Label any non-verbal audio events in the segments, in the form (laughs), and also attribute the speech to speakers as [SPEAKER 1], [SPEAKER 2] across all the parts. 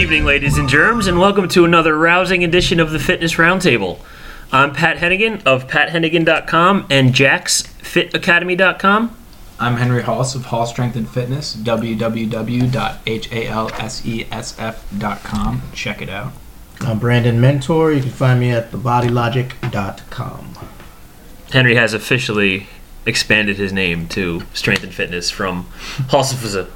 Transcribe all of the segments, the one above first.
[SPEAKER 1] evening, ladies and germs, and welcome to another rousing edition of the Fitness Roundtable. I'm Pat Hennigan of pathennigan.com and jacksfitacademy.com.
[SPEAKER 2] I'm Henry Halse of Halse Strength and Fitness, www.halsessf.com. Check it out.
[SPEAKER 3] I'm Brandon Mentore. You can find me at thebodylogic.com.
[SPEAKER 1] Henry has officially expanded his name to Strength and Fitness from Halsifuza.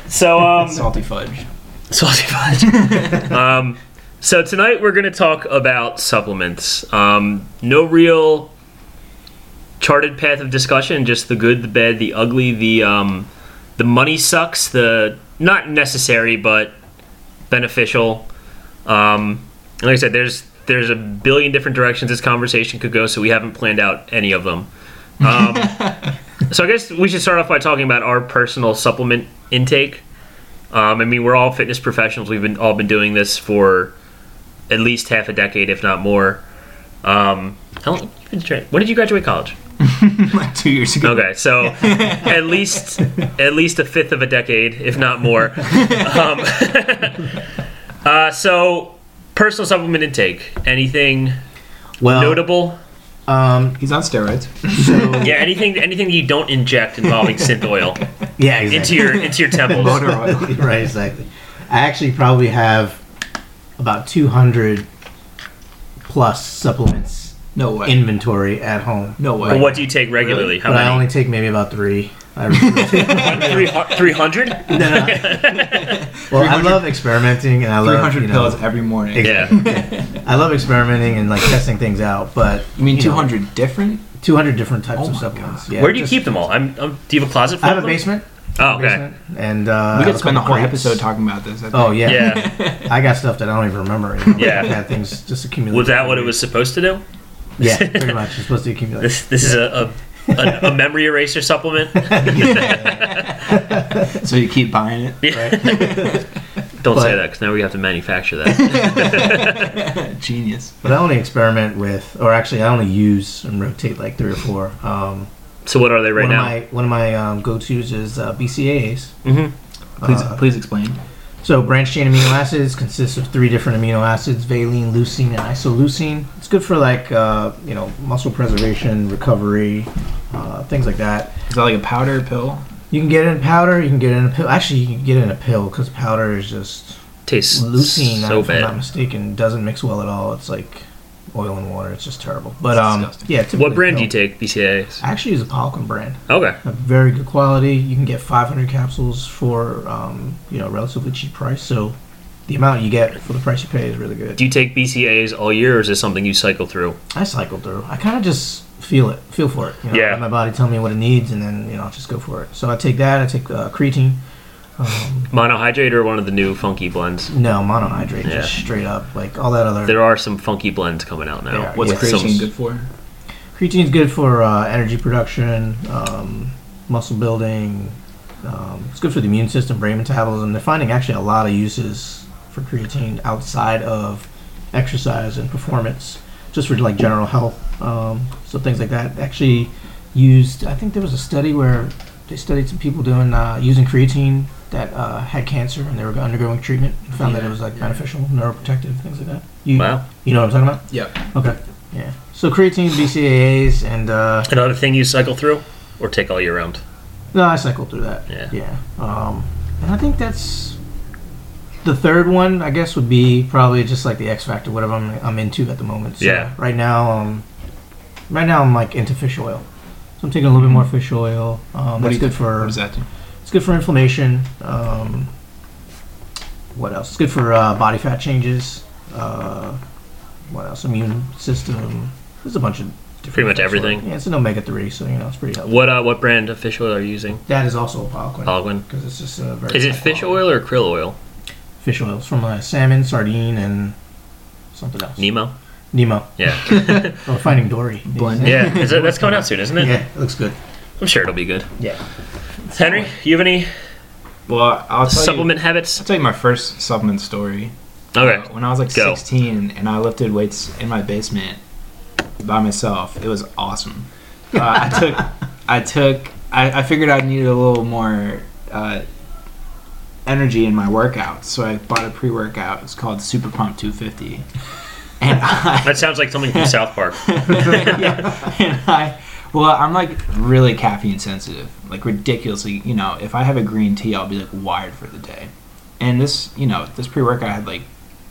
[SPEAKER 1] (laughs) so, um,
[SPEAKER 2] Salty fudge.
[SPEAKER 1] Salty fudge. (laughs) um, so tonight we're going to talk about supplements. Um, no real charted path of discussion, just the good, the bad, the ugly, the um, the money sucks, the not necessary but beneficial. Um, like I said, there's there's a billion different directions this conversation could go, so we haven't planned out any of them. Um, (laughs) so I guess we should start off by talking about our personal supplement intake. Um, I mean, we're all fitness professionals. We've been all been doing this for at least half a decade, if not more. Um, how long? you've been tra- When did you graduate college?
[SPEAKER 2] like (laughs) two years ago.
[SPEAKER 1] Okay, so (laughs) at least at least a fifth of a decade, if not more. (laughs) Um, uh, so personal supplement intake. Anything
[SPEAKER 3] Well,
[SPEAKER 1] notable?
[SPEAKER 3] Um,
[SPEAKER 2] He's on steroids.
[SPEAKER 3] so (laughs)
[SPEAKER 1] Yeah, anything anything that you don't inject involving synth oil (laughs)
[SPEAKER 3] yeah, exactly.
[SPEAKER 1] into your into your temples.
[SPEAKER 2] Motor oil. (laughs)
[SPEAKER 3] right, exactly. I actually probably have about 200 plus supplements
[SPEAKER 2] No way.
[SPEAKER 3] inventory at home.
[SPEAKER 2] no way.
[SPEAKER 1] But what do you take regularly? How
[SPEAKER 3] but I only take maybe about three. (laughs) I,
[SPEAKER 1] Three hundred?
[SPEAKER 3] well, I love experimenting, and I love
[SPEAKER 2] 300
[SPEAKER 3] you know,
[SPEAKER 2] pills every morning.
[SPEAKER 1] Yeah. (laughs)
[SPEAKER 3] I love experimenting and like testing things out. But
[SPEAKER 2] You mean 200 different?
[SPEAKER 3] 200 different types
[SPEAKER 2] Oh
[SPEAKER 3] of
[SPEAKER 2] my
[SPEAKER 3] supplements.
[SPEAKER 2] God.
[SPEAKER 3] Yeah,
[SPEAKER 1] Where do you
[SPEAKER 3] just-
[SPEAKER 1] keep them all? I'm, I'm. Do you have a closet? Full
[SPEAKER 3] I have
[SPEAKER 1] of
[SPEAKER 3] a
[SPEAKER 1] them?
[SPEAKER 3] basement.
[SPEAKER 1] Oh, okay.
[SPEAKER 3] basement, and uh, I
[SPEAKER 2] We
[SPEAKER 3] have
[SPEAKER 2] could
[SPEAKER 3] a
[SPEAKER 2] spend a
[SPEAKER 3] couple
[SPEAKER 2] whole
[SPEAKER 3] crates.
[SPEAKER 2] episode talking about this. I think.
[SPEAKER 3] Oh yeah.
[SPEAKER 1] Yeah. (laughs)
[SPEAKER 3] I got stuff that I don't even remember. You know?
[SPEAKER 1] Yeah.
[SPEAKER 3] I've had things just accumulate.
[SPEAKER 1] Was that what it was supposed to do?
[SPEAKER 3] Yeah, pretty much. It's supposed to accumulate.
[SPEAKER 1] This this is a a, a, a memory eraser supplement. (laughs)
[SPEAKER 2] So you keep buying it.
[SPEAKER 3] right? (laughs)
[SPEAKER 1] Don't say that because now we have to manufacture that. (laughs)
[SPEAKER 2] Genius.
[SPEAKER 3] But I only experiment with, or actually, I only use and rotate like three or four. Um,
[SPEAKER 1] so what are they right
[SPEAKER 3] one
[SPEAKER 1] now?
[SPEAKER 3] Of my, one of my um, go-tos is uh, BCAAs.
[SPEAKER 1] mm-hmm.
[SPEAKER 2] Please,
[SPEAKER 3] Uh,
[SPEAKER 2] please explain.
[SPEAKER 3] So branched chain amino acids consists of three different amino acids: valine, leucine, and isoleucine. It's good for like uh, you know muscle preservation, recovery, uh, things like that.
[SPEAKER 2] Is that like a powder pill?
[SPEAKER 3] You can get it in powder. You can get it in a pill. Actually, you can get it in a pill because powder is just
[SPEAKER 1] Tastes
[SPEAKER 3] leucine.
[SPEAKER 1] so
[SPEAKER 3] if I'm not mistaken, doesn't mix well at all. It's like oil and water. It's just terrible. But um, yeah.
[SPEAKER 1] What brand do you take? BCAAs.
[SPEAKER 3] I actually use a Poliquin brand.
[SPEAKER 1] Okay.
[SPEAKER 3] A very good quality. You can get 500 capsules for um, you know relatively cheap price. So the amount you get for the price you pay is really good.
[SPEAKER 1] Do you take BCAAs all year, or is this something you cycle through?
[SPEAKER 3] I cycle through. I kind of just feel it, feel for it. You know,
[SPEAKER 1] Yeah.
[SPEAKER 3] My body tell me what it needs, and then you know I'll just go for it. So I take that. I take uh, creatine. Um,
[SPEAKER 1] Monohydrate or one of the new funky blends?
[SPEAKER 3] no monohydrate,
[SPEAKER 1] Yeah.
[SPEAKER 3] just straight up like all that other.
[SPEAKER 1] There are some funky blends coming out now.
[SPEAKER 3] Yeah.
[SPEAKER 2] What's
[SPEAKER 3] Yeah,
[SPEAKER 2] creatine
[SPEAKER 1] some-
[SPEAKER 2] good for?
[SPEAKER 3] Creatine's good for uh, energy production, um, muscle building. Um, it's good for the immune system, brain metabolism. They're finding actually a lot of uses for creatine outside of exercise and performance, just for like general health. Um, so things like that. Actually, used. I think there was a study where they studied some people doing uh, using creatine that uh, had cancer and they were undergoing treatment and found that it was like beneficial, neuroprotective, things like that. You,
[SPEAKER 1] Wow.
[SPEAKER 3] you know what I'm talking about?
[SPEAKER 2] Yeah.
[SPEAKER 3] Okay. Yeah. So creatine, BCAAs, and uh,
[SPEAKER 1] Another thing you cycle through, or take all year round?
[SPEAKER 3] no, I cycle through that.
[SPEAKER 1] Yeah.
[SPEAKER 3] Yeah. Um, and I think that's the third one. I guess would be probably just like the X Factor, whatever I'm, I'm into at the moment. So
[SPEAKER 1] Yeah.
[SPEAKER 3] Right now, um, right now I'm like into fish oil. So I'm taking a little bit more fish oil. Um,
[SPEAKER 2] What
[SPEAKER 3] that's good for
[SPEAKER 2] What does that do?
[SPEAKER 3] It's good for inflammation. Um, what else? It's good for uh, body fat changes. Uh, what else? Immune system. There's a bunch of different
[SPEAKER 1] Pretty much everything.
[SPEAKER 3] Yeah, it's an omega three, so you know it's pretty helpful.
[SPEAKER 1] What uh, what brand of fish oil are you using?
[SPEAKER 3] That is also a Poliquin.
[SPEAKER 1] Poliquin.
[SPEAKER 3] Because it's just a very.
[SPEAKER 1] Is it fish
[SPEAKER 3] quality.
[SPEAKER 1] oil or krill oil?
[SPEAKER 3] Fish oil. It's from uh, salmon, sardine, and something else.
[SPEAKER 1] Nemo.
[SPEAKER 3] Nemo.
[SPEAKER 1] Yeah. (laughs) (laughs)
[SPEAKER 3] Oh, Finding Dory.
[SPEAKER 2] Blend.
[SPEAKER 1] yeah. Is that, that's coming out soon, isn't it?
[SPEAKER 3] Yeah, it looks good.
[SPEAKER 1] I'm sure it'll be good.
[SPEAKER 3] Yeah.
[SPEAKER 1] Henry, you have any
[SPEAKER 2] Well, I'll tell
[SPEAKER 1] supplement
[SPEAKER 2] You,
[SPEAKER 1] habits?
[SPEAKER 2] I'll tell you my first supplement story.
[SPEAKER 1] Okay.
[SPEAKER 2] Uh, when I was like
[SPEAKER 1] Go.
[SPEAKER 2] 16 and I lifted weights in my basement by myself, it was awesome. Uh, I took, I took, I, I figured I needed a little more uh, energy in my workouts, so I bought a pre-workout. It's called Super Pump 250, and I, (laughs)
[SPEAKER 1] That sounds like something from South Park. (laughs)
[SPEAKER 2] yeah, and I, well, I'm like really caffeine sensitive, like ridiculously. You know, if I have a green tea, I'll be like wired for the day. And this, you know, this pre-workout I had like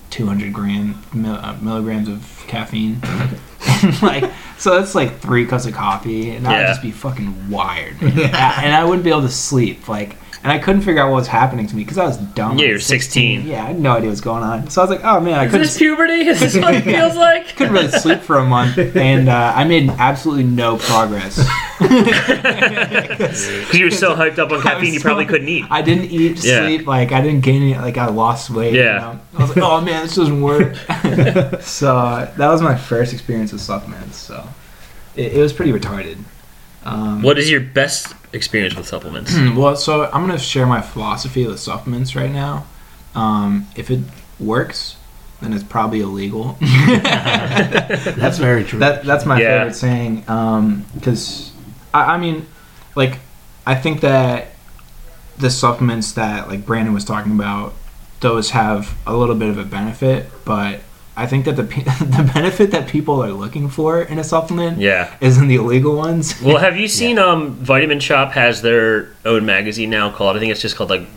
[SPEAKER 2] 200 gram mil, uh, milligrams of caffeine, and (laughs) like so that's like three cups of coffee, and I'd
[SPEAKER 1] Yeah.
[SPEAKER 2] just be fucking wired, man. (laughs) and I wouldn't be able to sleep, like. And I couldn't figure out what was happening to me because I was dumb.
[SPEAKER 1] Yeah, you're 16.
[SPEAKER 2] Yeah, I had no idea what was going on. So I was like, "Oh man, I couldn't
[SPEAKER 1] this puberty? Is this (laughs) what it feels like?
[SPEAKER 2] couldn't really sleep for a month, and uh, I made absolutely no progress.
[SPEAKER 1] Because (laughs) (laughs) you were so hyped up on caffeine, you
[SPEAKER 2] so-
[SPEAKER 1] probably couldn't eat.
[SPEAKER 2] I didn't eat,
[SPEAKER 1] Yeah.
[SPEAKER 2] sleep, like I didn't gain any, like I lost weight. you
[SPEAKER 1] Yeah.
[SPEAKER 2] know? I was like, oh man, this doesn't work. so uh, that was my first experience with supplements. So it, it was pretty retarded. Um,
[SPEAKER 1] What is your best experience with supplements?
[SPEAKER 2] well, so I'm gonna share my philosophy with supplements right now. Um, if it works, then it's probably illegal. (laughs)
[SPEAKER 3] That's very true.
[SPEAKER 2] That that's my
[SPEAKER 1] Yeah.
[SPEAKER 2] favorite saying. Because I, I mean, like, I think that the supplements that like Brandon was talking about, those have a little bit of a benefit, but I think that the (laughs) the benefit that people are looking for in a supplement
[SPEAKER 1] Yeah.
[SPEAKER 2] isn't the illegal ones.
[SPEAKER 1] Well, have you (laughs) seen um Vitamin Shop has their own magazine now called I think it's just called like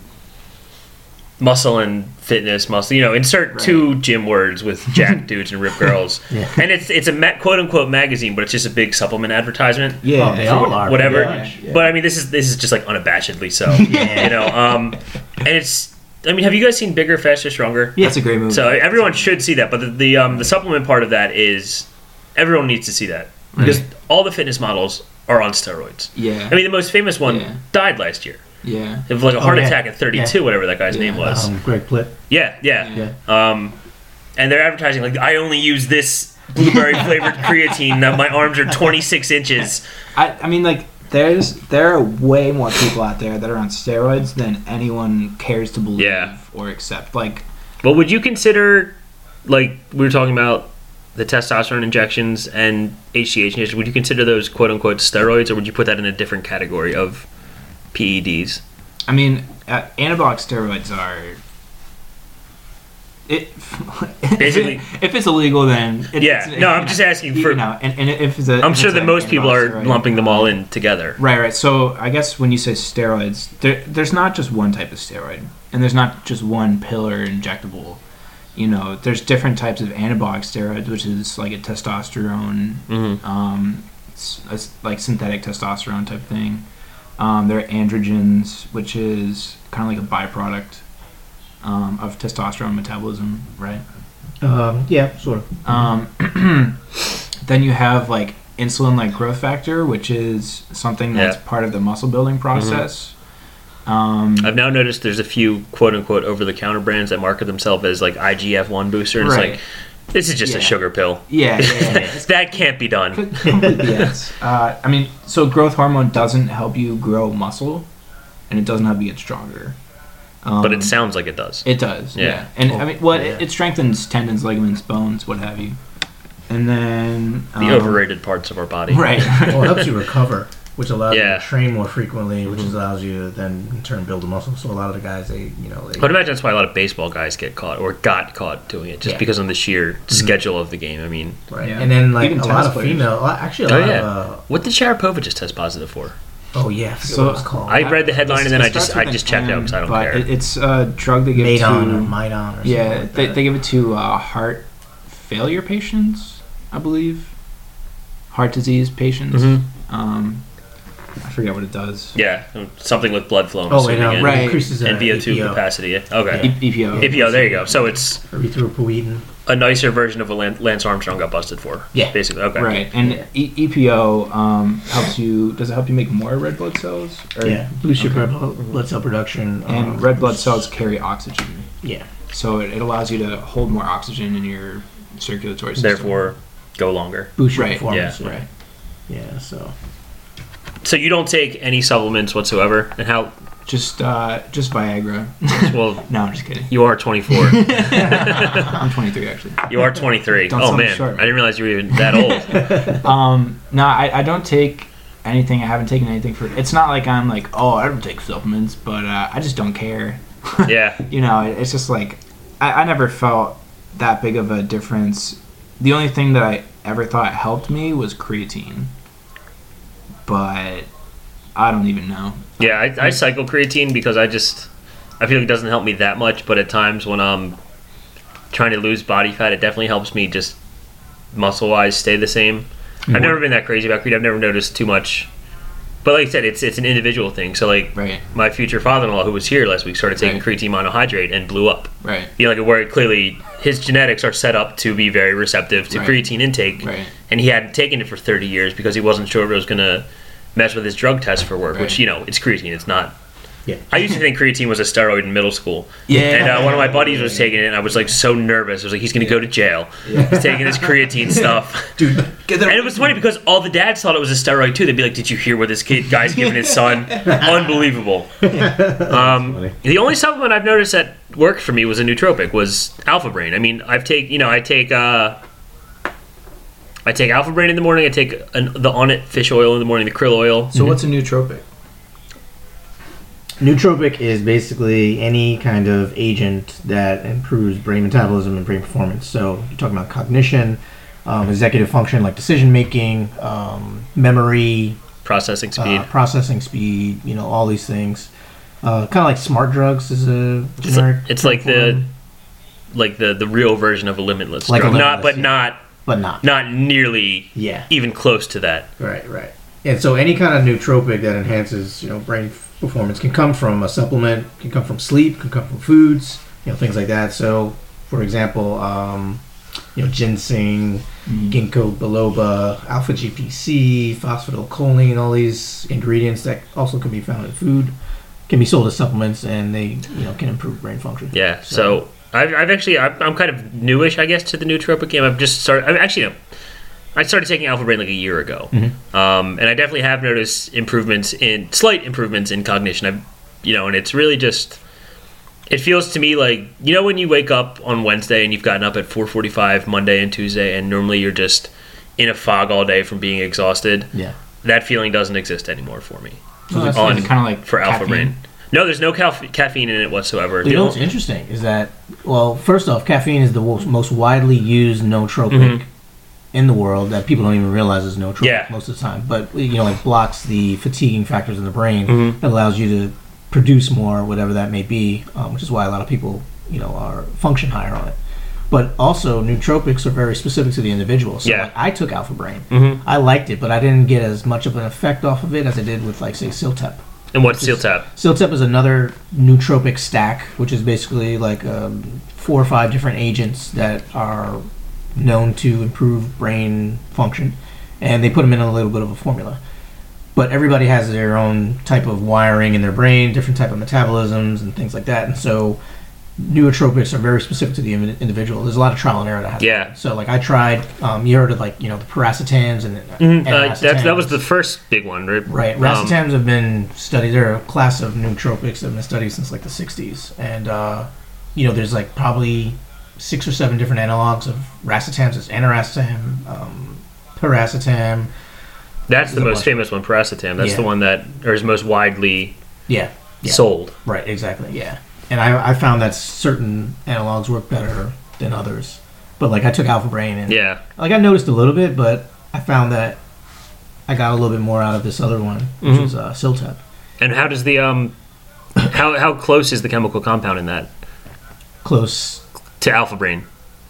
[SPEAKER 1] Muscle and Fitness Muscle. You know, insert two gym words with (laughs) jack dudes and rip girls.
[SPEAKER 3] Yeah.
[SPEAKER 1] And it's it's a ma- quote unquote magazine, but it's just a big supplement advertisement.
[SPEAKER 2] Yeah,
[SPEAKER 3] Oh, they all are.
[SPEAKER 1] Whatever.
[SPEAKER 3] pretty much.
[SPEAKER 2] Yeah.
[SPEAKER 1] But I mean, this is this is just like unabashedly so.
[SPEAKER 3] Yeah.
[SPEAKER 1] You know, um, and it's. I mean, have you guys seen Bigger, Faster, Stronger?
[SPEAKER 2] yeah, it's a great movie.
[SPEAKER 1] So everyone should see that, but the the, um, the supplement part of that is everyone needs to see that because all the fitness models are on steroids.
[SPEAKER 2] yeah,
[SPEAKER 1] I mean, the most famous one
[SPEAKER 2] Yeah.
[SPEAKER 1] died last year.
[SPEAKER 2] yeah,
[SPEAKER 1] Of like a heart
[SPEAKER 3] yeah.
[SPEAKER 1] attack at 32, whatever that guy's
[SPEAKER 2] Yeah.
[SPEAKER 1] name was.
[SPEAKER 3] Um, Greg Plitt.
[SPEAKER 1] yeah, yeah,
[SPEAKER 3] Yeah.
[SPEAKER 1] Um, and they're advertising like I only use this blueberry flavored (laughs) creatine Now my arms are 26 inches.
[SPEAKER 2] I, I mean, like, there's there are way more people out there that are on steroids than anyone cares to believe
[SPEAKER 1] Yeah.
[SPEAKER 2] or accept. Like,
[SPEAKER 1] But would you consider like we were talking about the testosterone injections and HGH injections? Would you consider those quote unquote steroids, or would you put that in a different category of PEDs?
[SPEAKER 2] I mean, uh, anabolic steroids are. It, (laughs)
[SPEAKER 1] Basically-
[SPEAKER 2] if it's illegal, then it,
[SPEAKER 1] Yeah,
[SPEAKER 2] it's-
[SPEAKER 1] no, I'm just asking
[SPEAKER 2] you
[SPEAKER 1] for-
[SPEAKER 2] know, and, and if it's a,
[SPEAKER 1] I'm
[SPEAKER 2] if
[SPEAKER 1] sure that most people are
[SPEAKER 2] steroid,
[SPEAKER 1] lumping them all in together.
[SPEAKER 2] Right, right. So I guess when you say steroids, there, there's not just one type of steroid, and there's not just one pill or injectable. You know, there's different types of anabolic steroids, which is like a testosterone,
[SPEAKER 1] hmm
[SPEAKER 2] um, a like synthetic testosterone type thing. Um, there are androgens, which is kind of like a byproduct um, of testosterone metabolism, right?
[SPEAKER 3] Um, yeah, sort of.
[SPEAKER 2] Um, (clears throat) then you have like insulin like growth factor, which is something that's
[SPEAKER 1] Yeah.
[SPEAKER 2] part of the muscle building process. Um,
[SPEAKER 1] I've now noticed there's a few quote unquote over the counter brands that market themselves as like IGF one booster, and
[SPEAKER 2] Right.
[SPEAKER 1] it's like this is just a sugar pill.
[SPEAKER 2] yeah, yeah, yeah, yeah. (laughs)
[SPEAKER 1] that can't be done.
[SPEAKER 2] Complete BS. (laughs) Uh, I mean, so growth hormone doesn't help you grow muscle, and it doesn't help you get stronger. Um,
[SPEAKER 1] But it sounds like it does.
[SPEAKER 2] It does,
[SPEAKER 1] Yeah.
[SPEAKER 2] yeah. And I mean, well,
[SPEAKER 3] Yeah.
[SPEAKER 2] it, it strengthens tendons, ligaments, bones, what have you. And then
[SPEAKER 1] The
[SPEAKER 2] um,
[SPEAKER 1] overrated parts of our body.
[SPEAKER 2] right? (laughs)
[SPEAKER 3] Well, it helps you (laughs) recover, which allows
[SPEAKER 1] Yeah.
[SPEAKER 3] you to train more frequently, which allows you to then in turn build the muscle. So a lot of the guys, they, you know, they,
[SPEAKER 1] I'd imagine that's why a lot of baseball guys get caught or got caught doing it, just
[SPEAKER 3] Yeah.
[SPEAKER 1] because of the sheer schedule of the game. I mean,
[SPEAKER 3] right.
[SPEAKER 2] Yeah.
[SPEAKER 3] And then like
[SPEAKER 2] Even
[SPEAKER 3] a lot of
[SPEAKER 2] players.
[SPEAKER 3] female, a lot- actually a
[SPEAKER 1] Oh,
[SPEAKER 3] lot
[SPEAKER 1] yeah.
[SPEAKER 3] of, uh,
[SPEAKER 1] what did Sharapova just test positive for?
[SPEAKER 3] Oh yeah, I
[SPEAKER 2] So,
[SPEAKER 3] what it's called.
[SPEAKER 1] I read the headline and then I just I just checked out because I don't
[SPEAKER 2] but
[SPEAKER 1] care.
[SPEAKER 2] It, it's a drug they give
[SPEAKER 3] Maidon or
[SPEAKER 2] to
[SPEAKER 3] Midon or something
[SPEAKER 2] yeah,
[SPEAKER 3] like
[SPEAKER 2] they,
[SPEAKER 3] that.
[SPEAKER 2] they give it to uh, heart failure patients, I believe. Heart disease patients.
[SPEAKER 1] Mhm.
[SPEAKER 2] Um, I forget what it does.
[SPEAKER 1] yeah, something with blood flow. I'm
[SPEAKER 3] oh wait,
[SPEAKER 1] assuming,
[SPEAKER 3] no,
[SPEAKER 1] and,
[SPEAKER 2] Right.
[SPEAKER 3] increases uh,
[SPEAKER 1] and VO2
[SPEAKER 3] EPO,
[SPEAKER 1] capacity. Yeah. Okay.
[SPEAKER 2] E- EPO.
[SPEAKER 1] EPO, there you go. So it's
[SPEAKER 3] erythropoietin.
[SPEAKER 1] A nicer version of what Lance Armstrong got busted for.
[SPEAKER 3] Yeah.
[SPEAKER 1] Basically. Okay.
[SPEAKER 2] Right, and
[SPEAKER 3] Yeah.
[SPEAKER 2] e- EPO um, helps you. Does it help you make more red blood cells? Or-
[SPEAKER 3] Yeah, boost your
[SPEAKER 2] okay.
[SPEAKER 3] blood, blood cell production.
[SPEAKER 2] And
[SPEAKER 3] um,
[SPEAKER 2] red blood cells carry oxygen,
[SPEAKER 3] Yeah,
[SPEAKER 2] so it, it allows you to hold more oxygen in your circulatory system.
[SPEAKER 1] Therefore, go longer.
[SPEAKER 3] boost your
[SPEAKER 2] Right,
[SPEAKER 3] performance.
[SPEAKER 1] yeah,
[SPEAKER 2] right.
[SPEAKER 3] Yeah, so
[SPEAKER 1] So you don't take any supplements whatsoever, and how?
[SPEAKER 2] Just uh, just Viagra.
[SPEAKER 1] Well, (laughs)
[SPEAKER 2] no, I'm just kidding.
[SPEAKER 1] you are 24. (laughs)
[SPEAKER 2] I'm 23 actually.
[SPEAKER 1] You are 23.
[SPEAKER 2] Don't
[SPEAKER 1] oh
[SPEAKER 2] sell me
[SPEAKER 1] man,
[SPEAKER 2] short.
[SPEAKER 1] I didn't realize you were even that old. (laughs)
[SPEAKER 2] Um, no, I, I don't take anything. I haven't taken anything for. It's not like I'm like, oh, I don't take supplements, but uh, I just don't care.
[SPEAKER 1] Yeah.
[SPEAKER 2] you know, it- it's just like I, I never felt that big of a difference. The only thing that I ever thought helped me was creatine, but I don't even know.
[SPEAKER 1] Yeah, I, I cycle creatine because I just I feel like it doesn't help me that much, but at times when I'm trying to lose body fat, it definitely helps me just muscle wise stay the same. I've mm-hmm. never been that crazy about creatine. I've never noticed too much. But like I said, it's it's an individual thing. So like
[SPEAKER 2] Right,
[SPEAKER 1] my future father-in-law who was here last week started taking
[SPEAKER 2] Right.
[SPEAKER 1] creatine monohydrate and blew up.
[SPEAKER 2] right,
[SPEAKER 1] You know, like where clearly his genetics are set up to be very receptive to
[SPEAKER 2] Right.
[SPEAKER 1] creatine intake,
[SPEAKER 2] right.
[SPEAKER 1] and he hadn't taken it for 30 years because he wasn't sure if it was going to mess with his drug test for work. Which you know, it's creatine. It's not.
[SPEAKER 3] Yeah.
[SPEAKER 1] I used to think creatine was a steroid in middle school.
[SPEAKER 2] Yeah.
[SPEAKER 1] And uh, one of my buddies was taking it, and I was like so nervous. I was like, he's going to go to jail. He's taking this creatine (laughs) stuff.
[SPEAKER 3] Dude,
[SPEAKER 2] Get
[SPEAKER 1] And it was funny because all the dads thought it was a steroid too. They'd be like, "Did you hear what this kid guy's giving his son? (laughs) Unbelievable." Um, the only supplement I've noticed that worked for me was a nootropic, was Alpha Brain. I mean, I've take you know I take uh, I take Alpha Brain in the morning. I take an, the Onnit fish oil in the morning, the krill oil.
[SPEAKER 2] So what's a nootropic?
[SPEAKER 3] nootropic is basically any kind of agent that improves brain metabolism and brain performance. So you're talking about cognition, um, executive function like decision making, um, memory,
[SPEAKER 1] Processing speed.
[SPEAKER 3] uh, processing speed, you know, all these things. Uh, kind of like smart drugs is a generic.
[SPEAKER 1] it's
[SPEAKER 3] term
[SPEAKER 1] like the- like the the real version of a limitless
[SPEAKER 3] Like a
[SPEAKER 1] drug. not, but
[SPEAKER 3] yeah.
[SPEAKER 1] not
[SPEAKER 3] but not.
[SPEAKER 1] not nearly
[SPEAKER 3] Yeah.
[SPEAKER 1] even close to that.
[SPEAKER 3] Right, right. And so any kind of nootropic that enhances, you know, brain performance can come from a supplement, can come from sleep, can come from foods, you know, things like that. So, for example, um, you know, ginseng, ginkgo biloba, alpha GPC, phosphatidylcholine, all these ingredients that also can be found in food can be sold as supplements, and they, you know, can improve brain function.
[SPEAKER 1] Yeah. So I've, I've actually I'm, I'm kind of newish, I guess, to the nootropic game. I've just started. I actually no. I started taking Alpha Brain like a year ago,
[SPEAKER 3] Mhm.
[SPEAKER 1] um, and I definitely have noticed improvements in slight improvements in cognition. I, you know, and it's really just. It feels to me like you know when you wake up on Wednesday and you've gotten up at 4:45 Monday and Tuesday, and normally you're just in a fog all day from being exhausted.
[SPEAKER 3] Yeah.
[SPEAKER 1] That feeling doesn't exist anymore for me
[SPEAKER 2] Oh, that's
[SPEAKER 1] on
[SPEAKER 2] kind of like
[SPEAKER 1] for Alpha. Brain. No, there's no ca- caffeine in it whatsoever.
[SPEAKER 3] You
[SPEAKER 1] The
[SPEAKER 3] know what's interesting is that, well, first off, caffeine is the most widely used nootropic
[SPEAKER 1] Mhm.
[SPEAKER 3] in the world that people don't even realize is nootropic
[SPEAKER 1] Yeah.
[SPEAKER 3] most of the time. But you know, it blocks the fatiguing factors in the brain
[SPEAKER 1] Mhm.
[SPEAKER 3] that allows you to produce more, whatever that may be, um, which is why a lot of people, you know, are function higher on it. But also, nootropics are very specific to the individual. So
[SPEAKER 1] Yeah.
[SPEAKER 3] like, I took Alpha Brain.
[SPEAKER 1] Mhm.
[SPEAKER 3] I liked it, but I didn't get as much of an effect off of it as I did with, like, say, Ciltep.
[SPEAKER 1] And what's Seal Tap?
[SPEAKER 3] Ciltep is another nootropic stack, which is basically like um, four or five different agents that are known to improve brain function, and they put them in a little bit of a formula. But everybody has their own type of wiring in their brain, different type of metabolisms and things like that, and so nootropics are very specific to the individual. There's a lot of trial and error that happens.
[SPEAKER 1] Yeah.
[SPEAKER 3] So like I tried, um, you heard of like you know the piracetams and,
[SPEAKER 1] Mhm. Uh, that, that was the first big one, right?
[SPEAKER 3] Right.
[SPEAKER 1] Um,
[SPEAKER 3] have been studied. They're a class of nootropics that have been studied since like the 60s. And, uh, you know, there's like probably six or seven different analogs of racetams. There's aniracetam, um, piracetam.
[SPEAKER 1] that's the most famous one, Piracetam. That's
[SPEAKER 3] Yeah.
[SPEAKER 1] the one that or is most widely
[SPEAKER 3] Yeah. Yeah.
[SPEAKER 1] sold.
[SPEAKER 3] Right. Exactly. Yeah. And I, I found that certain analogs work better than others. But like I took Alpha Brain and
[SPEAKER 1] Yeah.
[SPEAKER 3] like I noticed a little bit, but I found that I got a little bit more out of this other one, which
[SPEAKER 1] Mhm.
[SPEAKER 3] is uh, Ciltep.
[SPEAKER 1] And how does the um, how how close is the chemical compound in that
[SPEAKER 3] Close.
[SPEAKER 1] to Alpha Brain?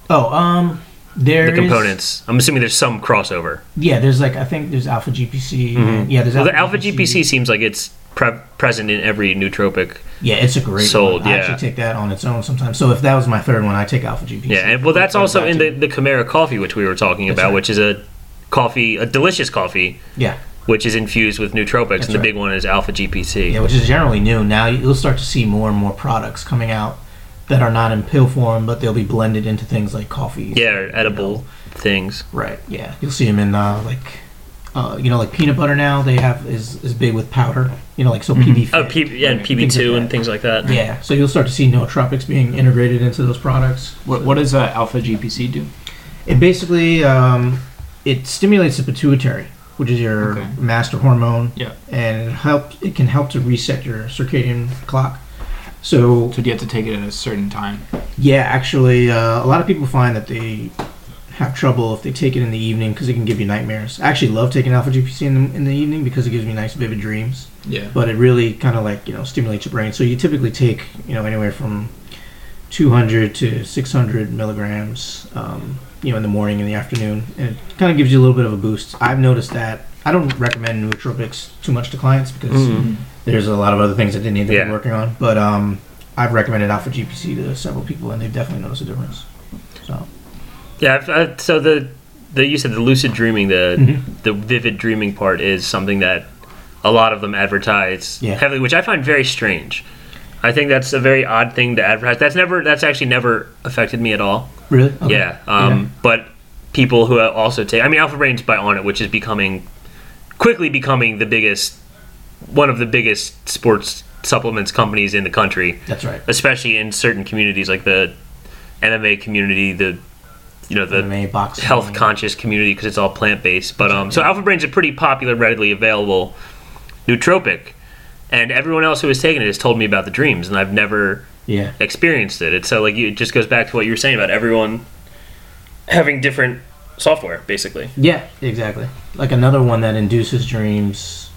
[SPEAKER 3] Oh, um, there
[SPEAKER 1] The
[SPEAKER 3] is-
[SPEAKER 1] components. I'm assuming there's some crossover.
[SPEAKER 3] Yeah, there's like I think there's alpha GPC. and- yeah, there's
[SPEAKER 1] Well, the alpha GPC seems like it's pre- present in every nootropic.
[SPEAKER 3] Yeah, it's a great
[SPEAKER 1] Sold,
[SPEAKER 3] one. I
[SPEAKER 1] yeah.
[SPEAKER 3] actually take that on its own sometimes. So if that was my third one, I take alpha GPC.
[SPEAKER 1] Yeah, and well, that's also in the the Kimera coffee, which we were talking
[SPEAKER 3] That's
[SPEAKER 1] about,
[SPEAKER 3] right.
[SPEAKER 1] which is a coffee, a delicious coffee,
[SPEAKER 3] yeah,
[SPEAKER 1] which is infused with nootropics,
[SPEAKER 3] That's
[SPEAKER 1] and the
[SPEAKER 3] right.
[SPEAKER 1] big one is alpha GPC.
[SPEAKER 3] yeah, which is generally new. Now you'll start to see more and more products coming out that are not in pill form, but they'll be blended into things like coffee.
[SPEAKER 1] Yeah, edible things.
[SPEAKER 3] Right. Yeah, you'll see them in uh, like. Uh, you know, like peanut butter now, they have is, is big with powder. You know, like so PB.
[SPEAKER 1] Oh,
[SPEAKER 3] Fit,
[SPEAKER 1] P- yeah, and
[SPEAKER 3] things like
[SPEAKER 1] PB2 and things like that.
[SPEAKER 3] Yeah, so you'll start to see nootropics being integrated into those products.
[SPEAKER 2] What, what does uh, alpha GPC do?
[SPEAKER 3] It basically um, it stimulates the pituitary, which is your
[SPEAKER 2] Okay.
[SPEAKER 3] master hormone.
[SPEAKER 2] Yeah.
[SPEAKER 3] And it helps. It can help to reset your circadian clock. So
[SPEAKER 2] So do you have to take it at a certain time?
[SPEAKER 3] yeah, actually, uh, a lot of people find that they have trouble if they take it in the evening because it can give you nightmares. I actually love taking alpha GPC in the, in the evening because it gives me nice vivid dreams.
[SPEAKER 2] Yeah.
[SPEAKER 3] but it really kind of like you know stimulates your brain. So you typically take you know anywhere from 200 to 600 milligrams, um, you know, in the morning and the afternoon, and it kind of gives you a little bit of a boost. I've noticed that. I don't recommend nootropics too much to clients because
[SPEAKER 1] Mhm.
[SPEAKER 3] there's a lot of other things that they need to
[SPEAKER 1] Yeah.
[SPEAKER 3] be working on. But um, I've recommended Alpha GPC to several people, and they've definitely noticed a difference.
[SPEAKER 1] Yeah. So the the you said the lucid dreaming, the
[SPEAKER 3] Mhm.
[SPEAKER 1] the vivid dreaming part is something that a lot of them advertise
[SPEAKER 3] Yeah.
[SPEAKER 1] heavily, which I find very strange. I think that's a very odd thing to advertise. That's never that's actually never affected me at all.
[SPEAKER 3] really, Okay.
[SPEAKER 1] Yeah. Um, But people who also take, I mean, Alpha Brain's by Onnit, which is becoming quickly becoming the biggest, one of the biggest sports supplements companies in the country,
[SPEAKER 3] that's right.
[SPEAKER 1] especially in certain communities like the MMA community, the you know the
[SPEAKER 3] MMA boxing,
[SPEAKER 1] health conscious community because it's all plant based. But um, so Alpha Brain's a pretty popular, readily available nootropic, and everyone else who has taken it has told me about the dreams, and I've never
[SPEAKER 3] Yeah,
[SPEAKER 1] experienced it. It's so like it just goes back to what you were saying about everyone having different software, basically.
[SPEAKER 3] yeah, exactly. Like another one that induces dreams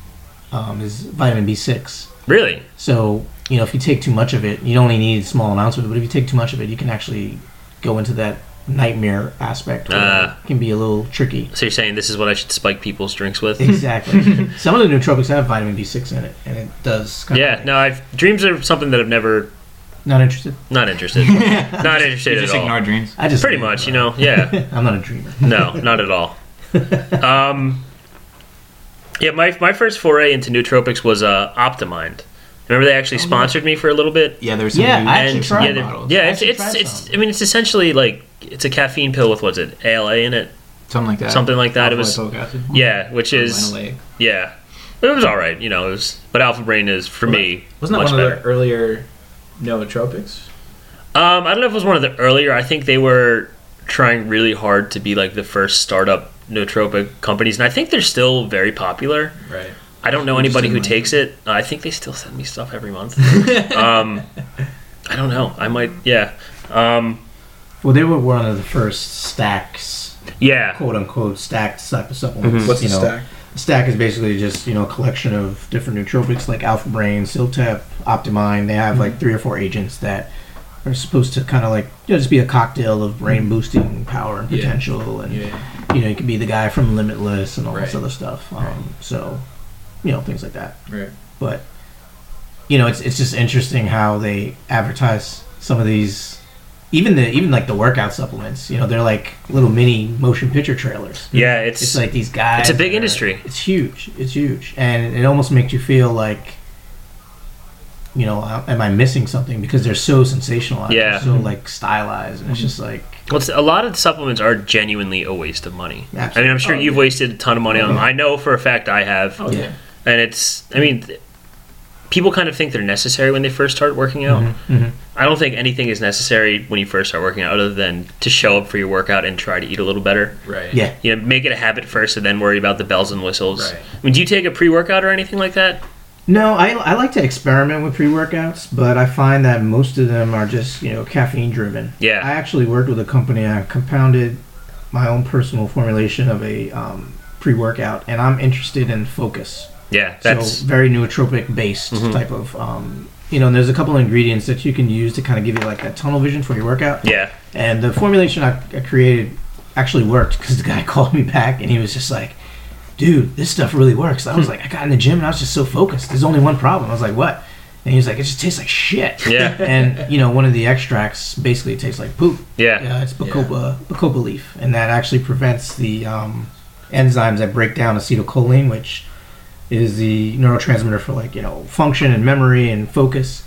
[SPEAKER 3] um, is vitamin B6.
[SPEAKER 1] Really?
[SPEAKER 3] So, you know, if you take too much of it, you only need small amounts of it, but if you take too much of it, you can actually go into that nightmare aspect where it can be a little tricky.
[SPEAKER 1] So you're saying this is what I should spike people's drinks with?
[SPEAKER 3] Exactly. (laughs) Some of the nootropics have vitamin B6 in it, and it does kind
[SPEAKER 1] yeah.
[SPEAKER 3] of.
[SPEAKER 1] No, I've dreams are something that I've never
[SPEAKER 3] Not interested.
[SPEAKER 1] not interested, (laughs) not
[SPEAKER 2] You
[SPEAKER 1] interested
[SPEAKER 2] just
[SPEAKER 1] at all.
[SPEAKER 2] ignore dreams.
[SPEAKER 3] I just.
[SPEAKER 1] Pretty much, you know. Yeah. (laughs)
[SPEAKER 3] I'm not a dreamer.
[SPEAKER 1] No, not at all. Um, yeah, my my first foray into nootropics was uh, Optimind. Remember they actually sponsored me for a little bit.
[SPEAKER 2] Yeah, there's some
[SPEAKER 3] Yeah,
[SPEAKER 2] new
[SPEAKER 3] I actually
[SPEAKER 1] And
[SPEAKER 3] tried
[SPEAKER 1] yeah, they-
[SPEAKER 2] bottles.
[SPEAKER 1] yeah,
[SPEAKER 3] I
[SPEAKER 1] it's it's it's. I mean, it's essentially like it's a caffeine pill with what's it ALA in it,
[SPEAKER 2] something like that.
[SPEAKER 1] something like that. It was
[SPEAKER 2] acid.
[SPEAKER 1] yeah, which is yeah, it was all right. You know, it was but Alpha Brain is for me
[SPEAKER 2] Wasn't that
[SPEAKER 1] much
[SPEAKER 2] one
[SPEAKER 1] better.
[SPEAKER 2] of the earlier nootropics?
[SPEAKER 1] Um, I don't know if it was one of the earlier. I think they were trying really hard to be like the first startup nootropic companies, and I think they're still very popular.
[SPEAKER 2] Right.
[SPEAKER 1] I don't know anybody who takes it. I think they still send me stuff every month. (laughs) um, I don't know. I might. Yeah. Um,
[SPEAKER 3] Well, they were one of the first stacks,
[SPEAKER 1] yeah.
[SPEAKER 3] quote unquote, stacked type of supplements.
[SPEAKER 1] Mhm.
[SPEAKER 2] What's
[SPEAKER 3] you
[SPEAKER 2] the
[SPEAKER 3] know.
[SPEAKER 2] stack?
[SPEAKER 3] Stack is basically just you know a collection of different nootropics like Alpha Brain, Ciltep, Optimind. They have like three or four agents that are supposed to kind of like you know, just be a cocktail of brain boosting power and
[SPEAKER 2] Yeah.
[SPEAKER 3] potential, and
[SPEAKER 2] Yeah.
[SPEAKER 3] you know you could be the guy from Limitless and all this other stuff. Um,
[SPEAKER 2] Right.
[SPEAKER 3] So you know things like that.
[SPEAKER 2] Right.
[SPEAKER 3] But you know it's it's just interesting how they advertise some of these. Even the even like the workout supplements, you know, they're like little mini motion picture trailers.
[SPEAKER 1] Yeah. It's,
[SPEAKER 3] It's like these guys.
[SPEAKER 1] It's a big
[SPEAKER 3] are-
[SPEAKER 1] industry.
[SPEAKER 3] It's huge. It's huge, and it almost makes you feel like, you know, uh, am I missing something because they're so sensationalized,
[SPEAKER 1] Yeah.
[SPEAKER 3] they're so like stylized, and it's
[SPEAKER 2] Mm-hmm.
[SPEAKER 3] just like,
[SPEAKER 1] well, a lot of the supplements are genuinely a waste of money. I mean, I'm sure
[SPEAKER 2] Oh,
[SPEAKER 1] you've
[SPEAKER 2] yeah.
[SPEAKER 1] wasted a ton of money on them. I know for a fact I have,
[SPEAKER 2] Oh
[SPEAKER 3] Yeah.
[SPEAKER 1] and it's. I mean, people kind of think they're necessary when they first start working out.
[SPEAKER 3] Mhm, mhm.
[SPEAKER 1] I don't think anything is necessary when you first start working out, other than to show up for your workout and try to eat a little better.
[SPEAKER 2] Right.
[SPEAKER 3] yeah.
[SPEAKER 1] You know, make it a habit first, and then worry about the bells and whistles.
[SPEAKER 2] Right.
[SPEAKER 1] I mean, do you take a pre-workout or anything like that?
[SPEAKER 3] No, I, I like to experiment with pre workouts, but I find that most of them are just you know caffeine driven.
[SPEAKER 1] Yeah.
[SPEAKER 3] I actually worked with a company. I compounded my own personal formulation of a um, pre workout, and I'm interested in focus.
[SPEAKER 1] Yeah, that's
[SPEAKER 3] so very nootropic based
[SPEAKER 1] Mhm.
[SPEAKER 3] type of um, you know and there's a couple of ingredients that you can use to kind of give you like that tunnel vision for your workout.
[SPEAKER 1] Yeah,
[SPEAKER 3] and the formulation i, I created actually worked because the guy (laughs) called me back and he was just like dude this stuff really works. I was like i got in the gym and i was just so focused. There's only one problem. I was like what? And he was like it just tastes like shit.
[SPEAKER 1] Yeah, (laughs)
[SPEAKER 3] and you know one of the extracts basically tastes like poop.
[SPEAKER 1] Yeah,
[SPEAKER 3] yeah, it's bacopa bacopa leaf, and that actually prevents the um, enzymes that break down acetylcholine, which is the neurotransmitter for like you know function and memory and focus.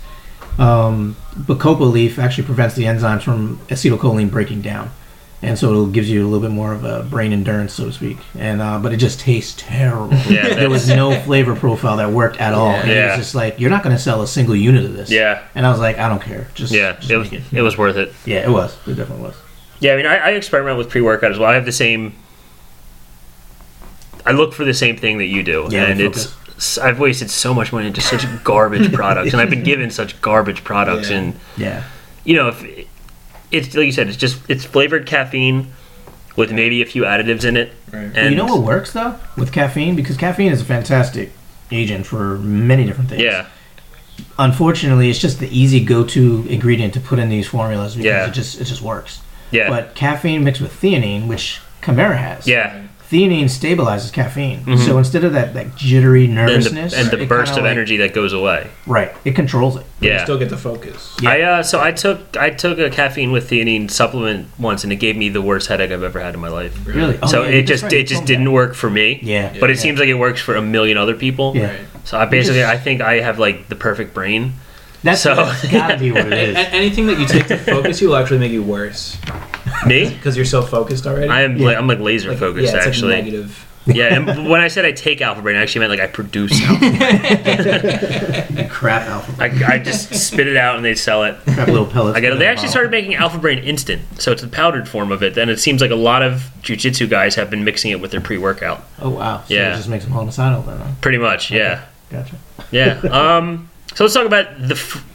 [SPEAKER 3] Um, bacopa leaf actually prevents the enzymes from acetylcholine breaking down, and so it gives you a little bit more of a brain endurance, so to speak. And uh, but it just tastes terrible. (laughs)
[SPEAKER 1] Yeah,
[SPEAKER 3] there was no flavor profile that worked at all. And it
[SPEAKER 1] Yeah.
[SPEAKER 3] was just like you're not going to sell a single unit of this.
[SPEAKER 1] yeah,
[SPEAKER 3] And I was like, I don't care. Just
[SPEAKER 1] yeah.
[SPEAKER 3] just
[SPEAKER 1] It was,
[SPEAKER 3] make
[SPEAKER 1] it was worth it.
[SPEAKER 3] Yeah, it was. It definitely was.
[SPEAKER 1] Yeah, I mean, I, I experiment with pre-workout as well. I have the same. I look for the same thing that you do,
[SPEAKER 3] Yeah,
[SPEAKER 1] and it's—I've wasted so much money into such garbage (laughs) products, and I've been given such garbage products,
[SPEAKER 2] Yeah.
[SPEAKER 1] and
[SPEAKER 3] Yeah.
[SPEAKER 1] you know, if it's like you said, it's just it's flavored caffeine with maybe a few additives in it.
[SPEAKER 2] Right.
[SPEAKER 1] And
[SPEAKER 3] you know what works though with caffeine because caffeine is a fantastic agent for many different things.
[SPEAKER 1] Yeah,
[SPEAKER 3] Unfortunately, it's just the easy go-to ingredient to put in these formulas because
[SPEAKER 1] Yeah.
[SPEAKER 3] it just it just works.
[SPEAKER 1] yeah,
[SPEAKER 3] But caffeine mixed with theanine, which Kimera has.
[SPEAKER 1] yeah.
[SPEAKER 3] Theanine stabilizes caffeine.
[SPEAKER 1] Mhm.
[SPEAKER 3] So instead of that, that jittery
[SPEAKER 1] And the,
[SPEAKER 3] nervousness
[SPEAKER 1] and the burst
[SPEAKER 3] kinda like-
[SPEAKER 1] energy that goes away.
[SPEAKER 3] right, it controls it.
[SPEAKER 2] You
[SPEAKER 1] Yeah.
[SPEAKER 2] still get the focus.
[SPEAKER 3] Yeah.
[SPEAKER 1] I uh, so I took I took a caffeine with theanine supplement once, and it gave me the worst headache I've ever had in my life.
[SPEAKER 3] Really? Oh,
[SPEAKER 1] so
[SPEAKER 3] yeah,
[SPEAKER 1] it just
[SPEAKER 3] right,
[SPEAKER 1] it just didn't work for me.
[SPEAKER 3] that. Yeah.
[SPEAKER 1] But it
[SPEAKER 3] Yeah.
[SPEAKER 1] seems like it works for a million other people.
[SPEAKER 3] Yeah.
[SPEAKER 2] Right.
[SPEAKER 1] So I basically
[SPEAKER 3] just-
[SPEAKER 1] I think I have like the perfect brain.
[SPEAKER 3] That's,
[SPEAKER 1] So-
[SPEAKER 3] that's gotta be what it (laughs) is.
[SPEAKER 2] A- anything that you take to focus you will actually make you worse
[SPEAKER 1] Me?
[SPEAKER 2] because you're so focused already.
[SPEAKER 1] I am
[SPEAKER 3] Yeah.
[SPEAKER 1] like, I'm like laser
[SPEAKER 2] Like,
[SPEAKER 1] focused
[SPEAKER 2] yeah, it's
[SPEAKER 1] actually.
[SPEAKER 2] Like negative.
[SPEAKER 1] yeah, and when I said I take Alpha Brain, I actually meant like I produce Alpha. (laughs)
[SPEAKER 3] Crap alpha.
[SPEAKER 1] I, I just spit it out and they sell it.
[SPEAKER 3] Crap little pellets.
[SPEAKER 1] I get it. They actually started making Alpha Brain Instant, so it's the powdered form of it. And it seems like a lot of jujitsu guys have been mixing it with their pre-workout.
[SPEAKER 3] Oh wow. So
[SPEAKER 1] Yeah.
[SPEAKER 3] It just makes them homicidal then. Huh?
[SPEAKER 1] Pretty much, yeah,
[SPEAKER 3] Gotcha.
[SPEAKER 1] yeah. Um, so let's talk about the, f-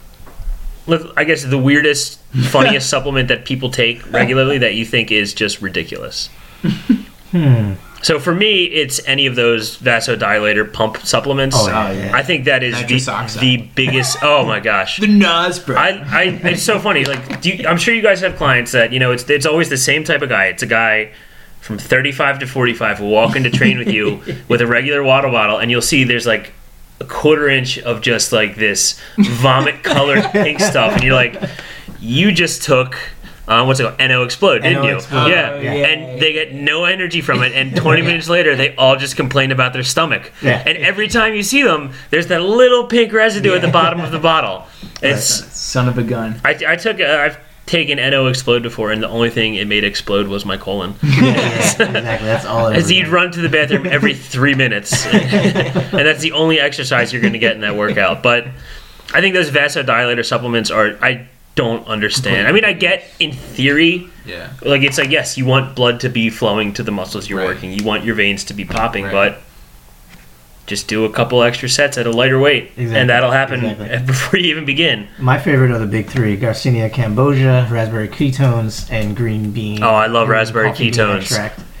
[SPEAKER 1] I guess the weirdest, (laughs) funniest supplement that people take regularly that you think is just ridiculous.
[SPEAKER 3] Hmm.
[SPEAKER 1] So for me, it's any of those vasodilator pump supplements.
[SPEAKER 3] Oh yeah. yeah.
[SPEAKER 1] I think that is the, the biggest. Oh my gosh. (laughs)
[SPEAKER 2] The Nas, bro.
[SPEAKER 1] I, I, it's so funny. Like, do you, I'm sure you guys have clients that you know. It's it's always the same type of guy. It's a guy from 35 to 45 will walk in to train with you (laughs) with a regular water bottle, and you'll see there's like a quarter inch of just like this vomit colored pink (laughs) stuff, and you're like, you just took. Uh, what's it called? NO Explode, didn't
[SPEAKER 3] NO
[SPEAKER 1] you?
[SPEAKER 3] Explode.
[SPEAKER 1] yeah.
[SPEAKER 2] Oh, yeah.
[SPEAKER 1] And they get no energy from it, and 20 minutes later, they all just complain about their stomach.
[SPEAKER 3] Yeah.
[SPEAKER 1] And every time you see them, there's that little pink residue at the bottom of the bottle. (laughs) It's
[SPEAKER 2] Son of a gun.
[SPEAKER 1] I, I took uh, I've taken NO explode before, and the only thing it made explode was my colon. (laughs)
[SPEAKER 3] yeah, yeah, (laughs) exactly. That's all. it
[SPEAKER 1] As
[SPEAKER 3] is.
[SPEAKER 1] you'd run to the bathroom every (laughs) three minutes, and that's the only exercise you're going to get in that workout. But I think those vasodilator supplements are I don't understand. I mean, I get in theory,
[SPEAKER 2] Yeah.
[SPEAKER 1] like it's like yes, you want blood to be flowing to the muscles you're
[SPEAKER 2] Right.
[SPEAKER 1] working, you want your veins to be popping,
[SPEAKER 2] Right.
[SPEAKER 1] but. Just do a couple extra sets at a lighter weight,
[SPEAKER 3] Exactly.
[SPEAKER 1] and that'll happen
[SPEAKER 3] Exactly. (laughs)
[SPEAKER 1] before you even begin.
[SPEAKER 3] My favorite are the big three: Garcinia cambogia, raspberry ketones, and green bean.
[SPEAKER 1] Oh, I love raspberry ketones.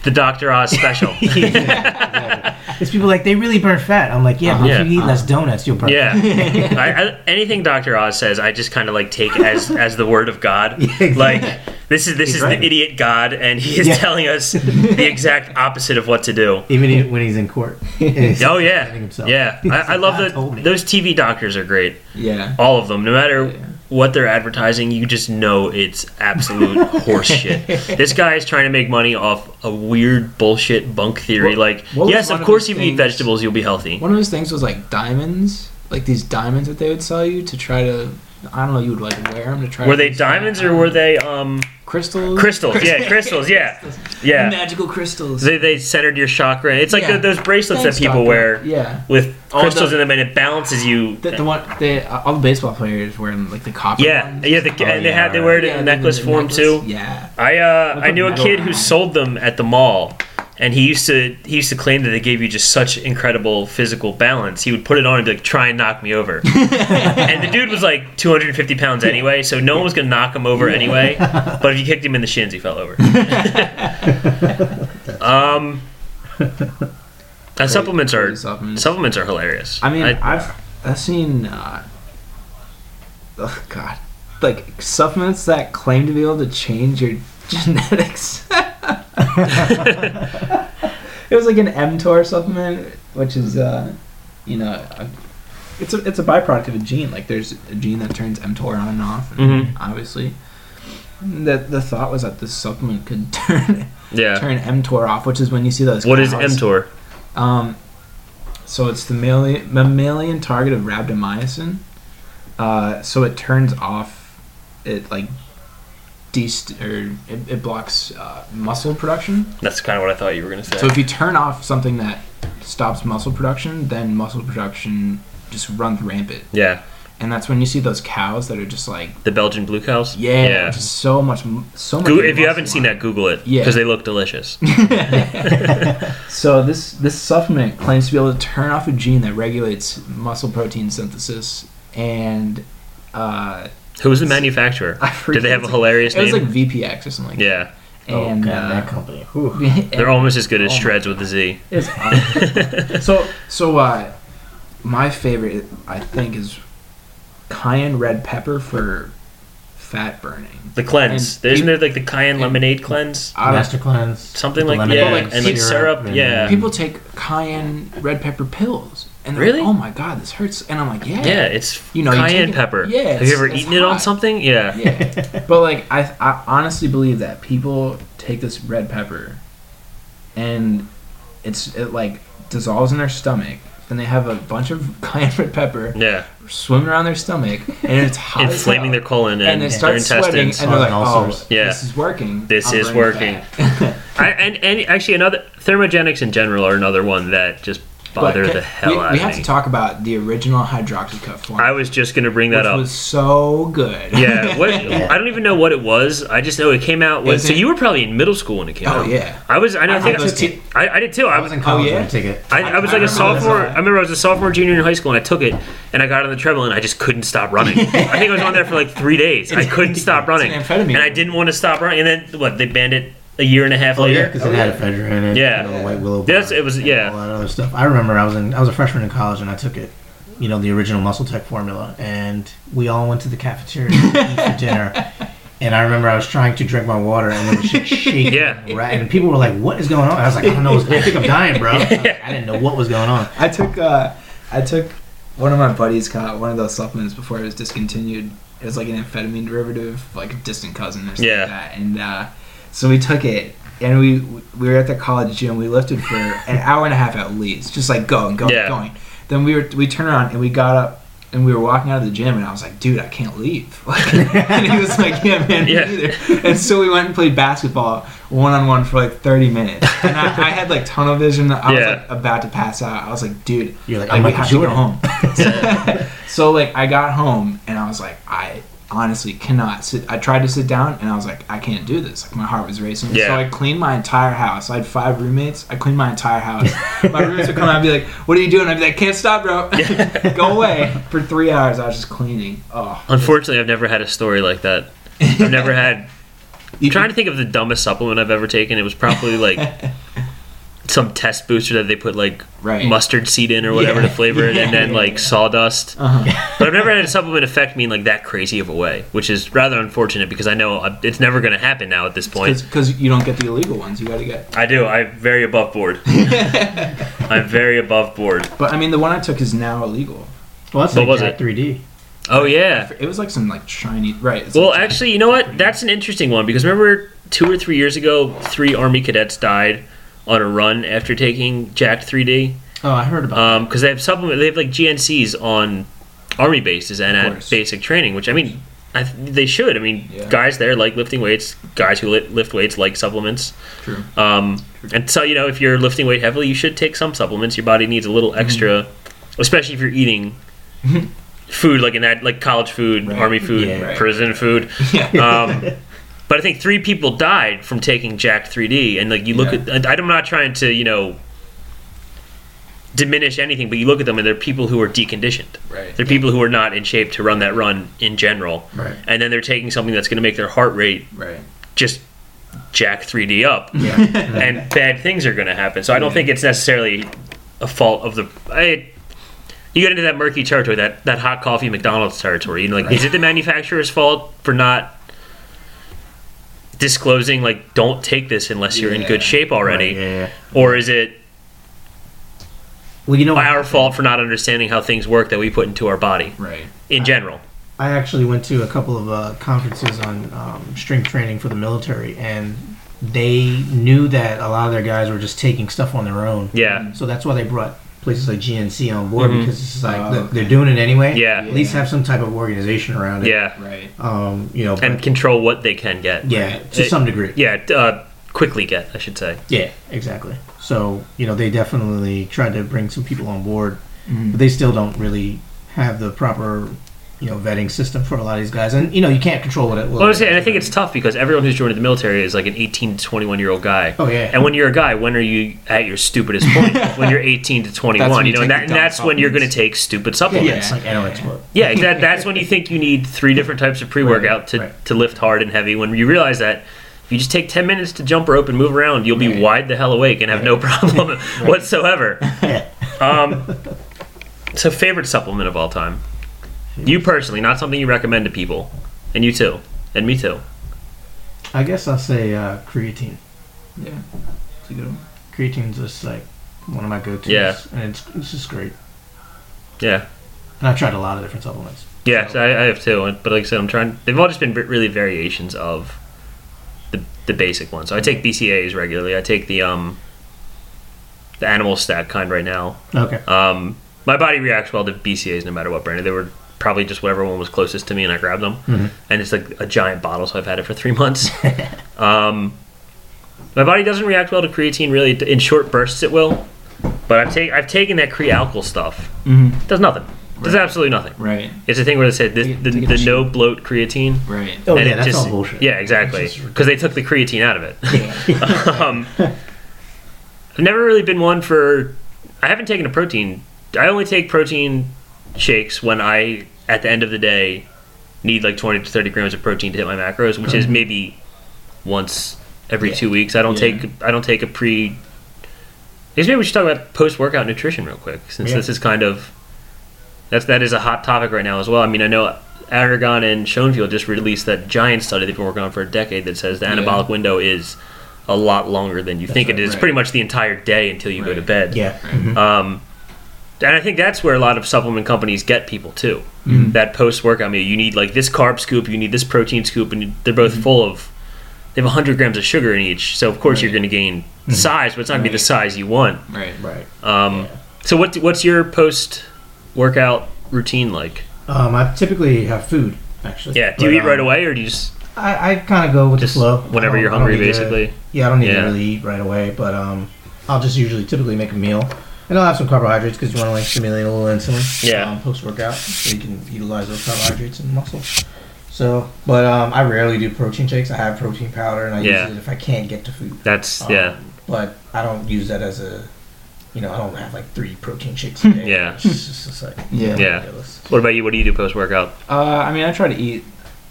[SPEAKER 1] The Dr. Oz special. (laughs) (laughs)
[SPEAKER 3] exactly. (laughs) It's people like they really burn fat. I'm like, yeah, but
[SPEAKER 1] Yeah.
[SPEAKER 3] if you eat less donuts, you'll burn.
[SPEAKER 1] Yeah. (laughs) (laughs) I, I, anything Dr. Oz says, I just kind of like take as as the word of God.
[SPEAKER 3] Yeah, exactly.
[SPEAKER 1] Like this is this
[SPEAKER 3] He's
[SPEAKER 1] is
[SPEAKER 3] right.
[SPEAKER 1] the idiot God, and he is
[SPEAKER 3] Yeah.
[SPEAKER 1] telling us the exact opposite of what to do.
[SPEAKER 3] Even when he's in court.
[SPEAKER 1] Oh yeah, yeah. I, I love
[SPEAKER 3] "God told
[SPEAKER 1] that. Those TV doctors are great.
[SPEAKER 2] Yeah.
[SPEAKER 1] All of them, no matter
[SPEAKER 2] Yeah.
[SPEAKER 1] What they're advertising, you just know it's absolute (laughs) horseshit. This guy is trying to make money off a weird bullshit bunk theory.
[SPEAKER 2] What-
[SPEAKER 1] like,
[SPEAKER 2] what
[SPEAKER 1] yes, of
[SPEAKER 2] of
[SPEAKER 1] course,
[SPEAKER 2] his
[SPEAKER 1] if you eat vegetables, you'll be healthy.
[SPEAKER 2] One of those things was like diamonds, like these diamonds that they would sell you to try to. I don't know. You would like to wear them to try.
[SPEAKER 1] Were they diamonds or were they um
[SPEAKER 2] crystals?
[SPEAKER 1] crystals? Yeah, (laughs) crystals. Yeah, yeah.
[SPEAKER 2] Magical crystals.
[SPEAKER 1] They, they centered your chakra. It's like
[SPEAKER 2] Yeah.
[SPEAKER 1] the, those bracelets
[SPEAKER 2] Thanks,
[SPEAKER 1] that people
[SPEAKER 2] Doctor.
[SPEAKER 1] wear
[SPEAKER 2] Yeah.
[SPEAKER 1] with
[SPEAKER 2] All
[SPEAKER 1] crystals
[SPEAKER 2] the-
[SPEAKER 1] in them, and it balances you.
[SPEAKER 2] The, the one, they, all the baseball players were wearing like the copper.
[SPEAKER 1] yeah,
[SPEAKER 2] ones.
[SPEAKER 1] yeah. The,
[SPEAKER 3] Oh,
[SPEAKER 1] and they
[SPEAKER 3] yeah,
[SPEAKER 1] had they wear it
[SPEAKER 2] Yeah,
[SPEAKER 1] in
[SPEAKER 2] the-
[SPEAKER 1] necklace form
[SPEAKER 2] necklace.
[SPEAKER 1] too.
[SPEAKER 2] Yeah.
[SPEAKER 1] I uh,
[SPEAKER 2] With
[SPEAKER 1] I knew a
[SPEAKER 2] metal
[SPEAKER 1] kid who
[SPEAKER 2] around.
[SPEAKER 1] sold them at the mall, and he used to he used to claim that they gave you just such incredible physical balance. He would put it on and be like, "Try and knock me over," (laughs) and the dude was like 250 pounds anyway, so no one was gonna knock him over anyway. But if you kicked him in the shins, he fell over. (laughs) um, and supplements are
[SPEAKER 2] supplements.
[SPEAKER 1] supplements are hilarious.
[SPEAKER 2] I mean, I, have I've seen. Uh, oh God, like supplements that claim to be able to change your (laughs) genetics. (laughs) it was like an mTOR supplement, which is, uh, you know, a, it's a it's a byproduct of a gene. Like there's a gene that turns mTOR on and off. and
[SPEAKER 1] Mhm.
[SPEAKER 2] Obviously, the the thought was that this supplement could (laughs) turn
[SPEAKER 1] yeah.
[SPEAKER 2] turn mTOR off, which is when you see those.
[SPEAKER 1] What is
[SPEAKER 2] cows-
[SPEAKER 1] mTOR?
[SPEAKER 2] um, so it's the mammalian, mammalian target of rapamycin. Uh, so it turns off, it like, dest- or it, it blocks uh, muscle production.
[SPEAKER 1] That's kind of what I thought you were gonna say.
[SPEAKER 2] So if you turn off something that stops muscle production, then muscle production just runs rampant.
[SPEAKER 1] yeah.
[SPEAKER 2] and that's when you see those cows that are just like
[SPEAKER 1] The Belgian blue cows.
[SPEAKER 2] yeah,
[SPEAKER 1] Yeah.
[SPEAKER 2] so much so much.
[SPEAKER 1] Goo- if you haven't seen that, Google it.
[SPEAKER 2] Yeah.
[SPEAKER 1] Because they look delicious. (laughs)
[SPEAKER 2] So this this supplement claims to be able to turn off a gene that regulates muscle protein synthesis, and uh,
[SPEAKER 1] Who was the manufacturer?
[SPEAKER 2] I
[SPEAKER 1] Did they have a
[SPEAKER 2] forget-
[SPEAKER 1] hilarious
[SPEAKER 2] It was
[SPEAKER 1] name?
[SPEAKER 2] like VPX or something. Like
[SPEAKER 1] yeah.
[SPEAKER 3] oh,
[SPEAKER 2] And
[SPEAKER 3] God,
[SPEAKER 2] uh,
[SPEAKER 3] that company. Whew. (laughs)
[SPEAKER 1] They're almost as good as
[SPEAKER 2] Oh
[SPEAKER 1] Shreds with a Z.
[SPEAKER 2] It's (laughs) so so uh, my favorite I think is cayenne red pepper for fat burning.
[SPEAKER 1] The cleanse.
[SPEAKER 2] And
[SPEAKER 1] Isn't
[SPEAKER 2] peop-
[SPEAKER 1] there like the cayenne lemonade cleanse?
[SPEAKER 2] I don't-
[SPEAKER 3] Master cleanse.
[SPEAKER 1] Something like-
[SPEAKER 3] the
[SPEAKER 1] yeah,
[SPEAKER 3] lemonade
[SPEAKER 2] and like
[SPEAKER 1] syrup,
[SPEAKER 3] and-
[SPEAKER 1] yeah.
[SPEAKER 2] people take cayenne red pepper pills and
[SPEAKER 1] Really?
[SPEAKER 2] like, oh my god, this hurts. And I'm like, yeah,
[SPEAKER 1] Yeah, it's
[SPEAKER 2] You know, you
[SPEAKER 1] cayenne
[SPEAKER 2] take it-
[SPEAKER 1] pepper.
[SPEAKER 2] yeah,
[SPEAKER 1] Have you ever
[SPEAKER 2] it's
[SPEAKER 1] eaten it on something? Yeah.
[SPEAKER 2] yeah. (laughs) But like, I I honestly believe that people take this red pepper, and it's it like dissolves in their stomach. Then they have a bunch of (laughs) cayenne red pepper
[SPEAKER 1] Yeah.
[SPEAKER 2] swimming around their stomach, and it's hot
[SPEAKER 1] Inflaming their colon and,
[SPEAKER 2] and they
[SPEAKER 1] their
[SPEAKER 2] start sweating,
[SPEAKER 1] intestines.
[SPEAKER 2] and they're like, "Oh.
[SPEAKER 1] Yeah.
[SPEAKER 2] this is working.
[SPEAKER 1] This
[SPEAKER 2] I'm
[SPEAKER 1] is working." (laughs) I, and, and actually, another thermogenics in general are another one that just bother
[SPEAKER 2] But
[SPEAKER 1] the hell
[SPEAKER 2] we,
[SPEAKER 1] out
[SPEAKER 2] we
[SPEAKER 1] of
[SPEAKER 2] have to talk about the original hydroxycut form,
[SPEAKER 1] I was just gonna bring that
[SPEAKER 2] which
[SPEAKER 1] up.
[SPEAKER 2] was so good.
[SPEAKER 1] yeah, what, (laughs) I don't even know what it was. I just know it came out. When,
[SPEAKER 2] Is
[SPEAKER 1] so you were probably in middle school when it came
[SPEAKER 2] Oh
[SPEAKER 1] out.
[SPEAKER 2] Oh yeah.
[SPEAKER 1] I was. I know. I,
[SPEAKER 2] I
[SPEAKER 1] think
[SPEAKER 2] had those
[SPEAKER 1] I, did too. I
[SPEAKER 3] I
[SPEAKER 1] was.
[SPEAKER 3] was in college oh,
[SPEAKER 2] yeah?
[SPEAKER 3] when I take it.
[SPEAKER 1] I, I was
[SPEAKER 2] I
[SPEAKER 1] like a sophomore. I remember I was a sophomore, junior in high school, and I took it, and I got on the treadmill, and I just couldn't stop running. (laughs) I think I was on there for like three days. I couldn't (laughs) stop running,
[SPEAKER 2] It's an amphetamine.
[SPEAKER 1] and I didn't want to stop running. And then what? They banned it a year and a half
[SPEAKER 3] Oh yeah,
[SPEAKER 1] later.
[SPEAKER 3] because it had ephedrine in it.
[SPEAKER 1] Yeah.
[SPEAKER 3] you know, the white willow.
[SPEAKER 1] That's- it was-
[SPEAKER 3] and
[SPEAKER 1] yeah.
[SPEAKER 3] all that other stuff. I remember I was in I was a freshman in college and I took it. You know the original Muscle Tech formula, and we all went to the cafeteria to eat for (laughs) dinner. And I remember I was trying to drink my water, and it was just (laughs) shaking.
[SPEAKER 1] Yeah.
[SPEAKER 3] right? And people were like, "What is going on?" I was like, "I don't know. I think I'm dying, bro." (laughs) I, like, I didn't know what was going on.
[SPEAKER 2] I took uh, I took one of my buddies got one of those supplements before it was discontinued. It was like an amphetamine derivative, like a distant cousin or something
[SPEAKER 1] Yeah.
[SPEAKER 2] like that. And uh, so we took it, and we we were at the college gym. We lifted for an hour and a half at least, just like going, going,
[SPEAKER 1] Yeah.
[SPEAKER 2] going. Then we were we turned around and we got up. And we were walking out of the gym, and I was like, "Dude, I can't leave." (laughs) Like, and he was like, "Yeah, man, me
[SPEAKER 1] Yeah.
[SPEAKER 2] neither." And so we went and played basketball one on one for like thirty minutes. And I, I had like tunnel vision. I was like about to pass out. I was like, "Dude,
[SPEAKER 3] You're like,
[SPEAKER 2] like,
[SPEAKER 3] I'm
[SPEAKER 2] we
[SPEAKER 3] Michael
[SPEAKER 2] have to go
[SPEAKER 3] Jordan.
[SPEAKER 2] home. (laughs) so like I got home and I was like, I honestly cannot sit. I tried to sit down and I was like, I can't do this. Like my heart was racing.
[SPEAKER 1] Yeah.
[SPEAKER 2] So I cleaned my entire house. I had five roommates. I cleaned my entire house. (laughs) my roommates would come out and be like, "What are you doing?" I'd be like, "Can't stop, bro. (laughs) go away." For three hours, I was just cleaning. Oh,
[SPEAKER 1] Unfortunately, I've never had a story like that. I've never had. (laughs) I'm trying to think of the dumbest supplement I've ever taken. It was probably like some test booster that they put like
[SPEAKER 2] Right.
[SPEAKER 1] mustard seed in or whatever
[SPEAKER 2] Yeah.
[SPEAKER 1] to flavor it, and then like
[SPEAKER 2] yeah.
[SPEAKER 1] sawdust.
[SPEAKER 2] Uh-huh.
[SPEAKER 1] But I've never had a supplement affect me in like that crazy of a way, which is rather unfortunate because I know it's never going to happen now at this point.
[SPEAKER 2] Because you don't get the illegal ones. You got to get.
[SPEAKER 1] I do. I'm very above board. (laughs) I'm very above board.
[SPEAKER 2] But I mean, the one I took is now illegal.
[SPEAKER 3] Well, that's
[SPEAKER 1] What
[SPEAKER 3] like
[SPEAKER 1] was
[SPEAKER 3] Jack
[SPEAKER 1] it?
[SPEAKER 3] 3D.
[SPEAKER 1] Oh yeah.
[SPEAKER 2] It was like some like shiny. Right.
[SPEAKER 1] Well,
[SPEAKER 2] like-
[SPEAKER 1] actually, you know what? That's an interesting one because remember two or three years ago, three Army cadets died on a run after taking Jacked 3D.
[SPEAKER 3] Oh, I heard about.
[SPEAKER 1] because they have supplement, they have like GNCs on army bases and
[SPEAKER 2] Of
[SPEAKER 1] at basic training, which I mean, I th- they should. I mean,
[SPEAKER 2] Yeah.
[SPEAKER 1] guys there like lifting weights. Guys who li- lift weights like supplements.
[SPEAKER 2] True.
[SPEAKER 1] Um, and so you know, if you're lifting weight heavily, you should take some supplements. Your body needs a little extra, especially if you're eating (laughs) food like in that like college food,
[SPEAKER 2] Right.
[SPEAKER 1] army food,
[SPEAKER 3] Yeah.
[SPEAKER 2] Right.
[SPEAKER 1] prison food. (laughs)
[SPEAKER 2] Yeah.
[SPEAKER 1] Um, but I think three people died from taking Jack 3D, and like you look
[SPEAKER 2] Yeah.
[SPEAKER 1] at, I'm not trying to you know diminish anything, but you look at them and they're people who are deconditioned.
[SPEAKER 2] right.
[SPEAKER 1] They're people who are not in shape to run that run in general,
[SPEAKER 3] Right.
[SPEAKER 1] and then they're taking something that's going to make their heart rate
[SPEAKER 2] Right.
[SPEAKER 1] just jack 3D up,
[SPEAKER 3] Yeah. (laughs)
[SPEAKER 1] and bad things are going to happen. So I don't
[SPEAKER 2] Yeah.
[SPEAKER 1] think it's necessarily a fault of the. I, you get into that murky territory, that, that hot coffee McDonald's territory. You know, like, is it the manufacturer's fault for not disclosing, like, don't take this unless you're in good shape already,
[SPEAKER 3] Right, yeah, yeah.
[SPEAKER 1] or is it
[SPEAKER 3] Well, you know,
[SPEAKER 1] our fault for not understanding how things work that we put into our body
[SPEAKER 2] Right.
[SPEAKER 1] in general?
[SPEAKER 3] I actually went to a couple of uh, conferences on um, strength training for the military, and they knew that a lot of their guys were just taking stuff on their own.
[SPEAKER 1] Yeah,
[SPEAKER 3] So that's why they brought places like GNC on board
[SPEAKER 1] Mhm.
[SPEAKER 3] because it's like
[SPEAKER 2] Oh,
[SPEAKER 3] they're-
[SPEAKER 2] okay.
[SPEAKER 3] they're doing it anyway.
[SPEAKER 1] yeah,
[SPEAKER 3] At least have some type of organization around it.
[SPEAKER 1] yeah,
[SPEAKER 2] Right.
[SPEAKER 3] Um, you know,
[SPEAKER 1] and control what they can get.
[SPEAKER 3] yeah, to
[SPEAKER 1] It-
[SPEAKER 3] some degree.
[SPEAKER 1] Yeah, uh, quickly get, I should say.
[SPEAKER 3] Yeah, exactly. So you know, they definitely tried to bring some people on board,
[SPEAKER 2] Mhm.
[SPEAKER 3] but they still don't really have the proper you know vetting system for a lot of these guys, and you know you can't control what it.
[SPEAKER 1] Well, I was saying, and I think it's tough because everyone who's joined the military is like an 18 to 21 year old guy.
[SPEAKER 3] Oh yeah.
[SPEAKER 1] And when you're a guy, when are you at your stupidest point? (laughs) when you're 18 to 21, you
[SPEAKER 2] you
[SPEAKER 1] know, and, that, and that's when you're going to take stupid
[SPEAKER 3] yeah,
[SPEAKER 1] supplements.
[SPEAKER 3] yeah, it's like analytics mode.
[SPEAKER 1] Yeah, exactly. That's when you think you need three different types of pre-workout
[SPEAKER 3] Right,
[SPEAKER 1] to,
[SPEAKER 3] right.
[SPEAKER 1] to lift hard and heavy. When you realize that if you just take ten minutes to jump rope and move around, you'll be
[SPEAKER 2] Right.
[SPEAKER 1] wide the hell awake and have no problem (laughs) whatsoever.
[SPEAKER 3] Yeah.
[SPEAKER 1] Um, so, favorite supplement of all time? You personally, not something you recommend to people, and you too, and me too.
[SPEAKER 3] I guess I'll say uh, creatine.
[SPEAKER 2] Yeah, it's a good one.
[SPEAKER 3] Creatine's just like one of my go-tos.
[SPEAKER 1] Yeah.
[SPEAKER 3] and it's it's just great.
[SPEAKER 1] Yeah,
[SPEAKER 3] And I've tried a lot of different supplements.
[SPEAKER 1] yeah, so I, I have too. But like I said, I'm trying. They've all just been really variations of the the basic ones. So I take BCAAs regularly. I take the um the animal stack kind right now.
[SPEAKER 3] Okay.
[SPEAKER 1] Um, my body reacts well to BCAAs no matter what brand. They were probably just whatever one was closest to me, and I grabbed them.
[SPEAKER 3] Mhm.
[SPEAKER 1] And it's like a giant bottle, so I've had it for three (laughs) months. (laughs) um, my body doesn't react well to creatine really. In short bursts, it will. But I've taken I've taken that Kre-Alkalyn stuff.
[SPEAKER 2] Mm-hmm.
[SPEAKER 1] It does nothing. It does absolutely nothing.
[SPEAKER 2] Right,
[SPEAKER 1] It's the thing where they said this,
[SPEAKER 2] Take it-
[SPEAKER 1] the, the no bloat creatine.
[SPEAKER 2] right.
[SPEAKER 3] Oh
[SPEAKER 1] and
[SPEAKER 3] yeah, that's
[SPEAKER 1] just-
[SPEAKER 3] all bullshit.
[SPEAKER 1] Yeah, exactly. Because they took the creatine out of it.
[SPEAKER 3] ridiculous. (laughs)
[SPEAKER 1] um, I've never really been one for. I haven't taken a protein. I only take protein shakes when I, at the end of the day, need like 20 to 30 grams of protein to hit my macros, which is maybe once every
[SPEAKER 3] Yeah.
[SPEAKER 1] two weeks. I don't
[SPEAKER 2] Yeah.
[SPEAKER 1] take. I don't take a pre. I guess maybe we should talk about post workout nutrition real quick, since
[SPEAKER 3] Yeah.
[SPEAKER 1] this is kind of. That's that is a hot topic right now as well. I mean, I know Aragon and Schoenfeld just released that giant study they've been working on for a decade that says the anabolic window is a lot longer than you think
[SPEAKER 3] right,
[SPEAKER 1] it is.
[SPEAKER 2] right.
[SPEAKER 1] Pretty much the entire day until you go to bed.
[SPEAKER 3] yeah. mhm.
[SPEAKER 1] Um, and I think that's where a lot of supplement companies get people too.
[SPEAKER 2] Mhm.
[SPEAKER 1] That post workout meal, you need like this carb scoop, you need this protein scoop, and they're both
[SPEAKER 2] Mm-hmm.
[SPEAKER 1] full of. They have 100 grams of sugar in each, so of course you're going to gain size, but it's not going to be the size you want.
[SPEAKER 2] Right.
[SPEAKER 3] Right.
[SPEAKER 1] Um,
[SPEAKER 3] Yeah.
[SPEAKER 1] So what what's your post workout routine like?
[SPEAKER 3] Um, I typically have food actually.
[SPEAKER 1] Yeah, do you
[SPEAKER 3] But,
[SPEAKER 1] eat right
[SPEAKER 3] um,
[SPEAKER 1] away or do you just
[SPEAKER 3] I, I kind of go with
[SPEAKER 1] just
[SPEAKER 3] the flow.
[SPEAKER 1] whenever you're hungry,
[SPEAKER 3] need to-
[SPEAKER 1] basically?
[SPEAKER 3] yeah, I don't need
[SPEAKER 1] Yeah.
[SPEAKER 3] to really eat right away, but um, I'll just usually typically make a meal, and I'll have some carbohydrates because you want to like stimulate a little insulin.
[SPEAKER 1] Yeah.
[SPEAKER 3] Um, Post workout, so you can utilize those carbohydrates and muscle. So, but um, I rarely do protein shakes. I have protein powder, and I
[SPEAKER 1] Yeah.
[SPEAKER 3] use it if I can't get to food.
[SPEAKER 1] That's
[SPEAKER 3] Um,
[SPEAKER 1] yeah.
[SPEAKER 3] But I don't use that as a, you know, I don't have like three protein shakes a day.
[SPEAKER 1] Yeah.
[SPEAKER 3] It's just, it's just like
[SPEAKER 2] Yeah.
[SPEAKER 1] Yeah.
[SPEAKER 3] ridiculous.
[SPEAKER 1] What about you? What do you do post workout?
[SPEAKER 2] Uh, I mean, I try to eat.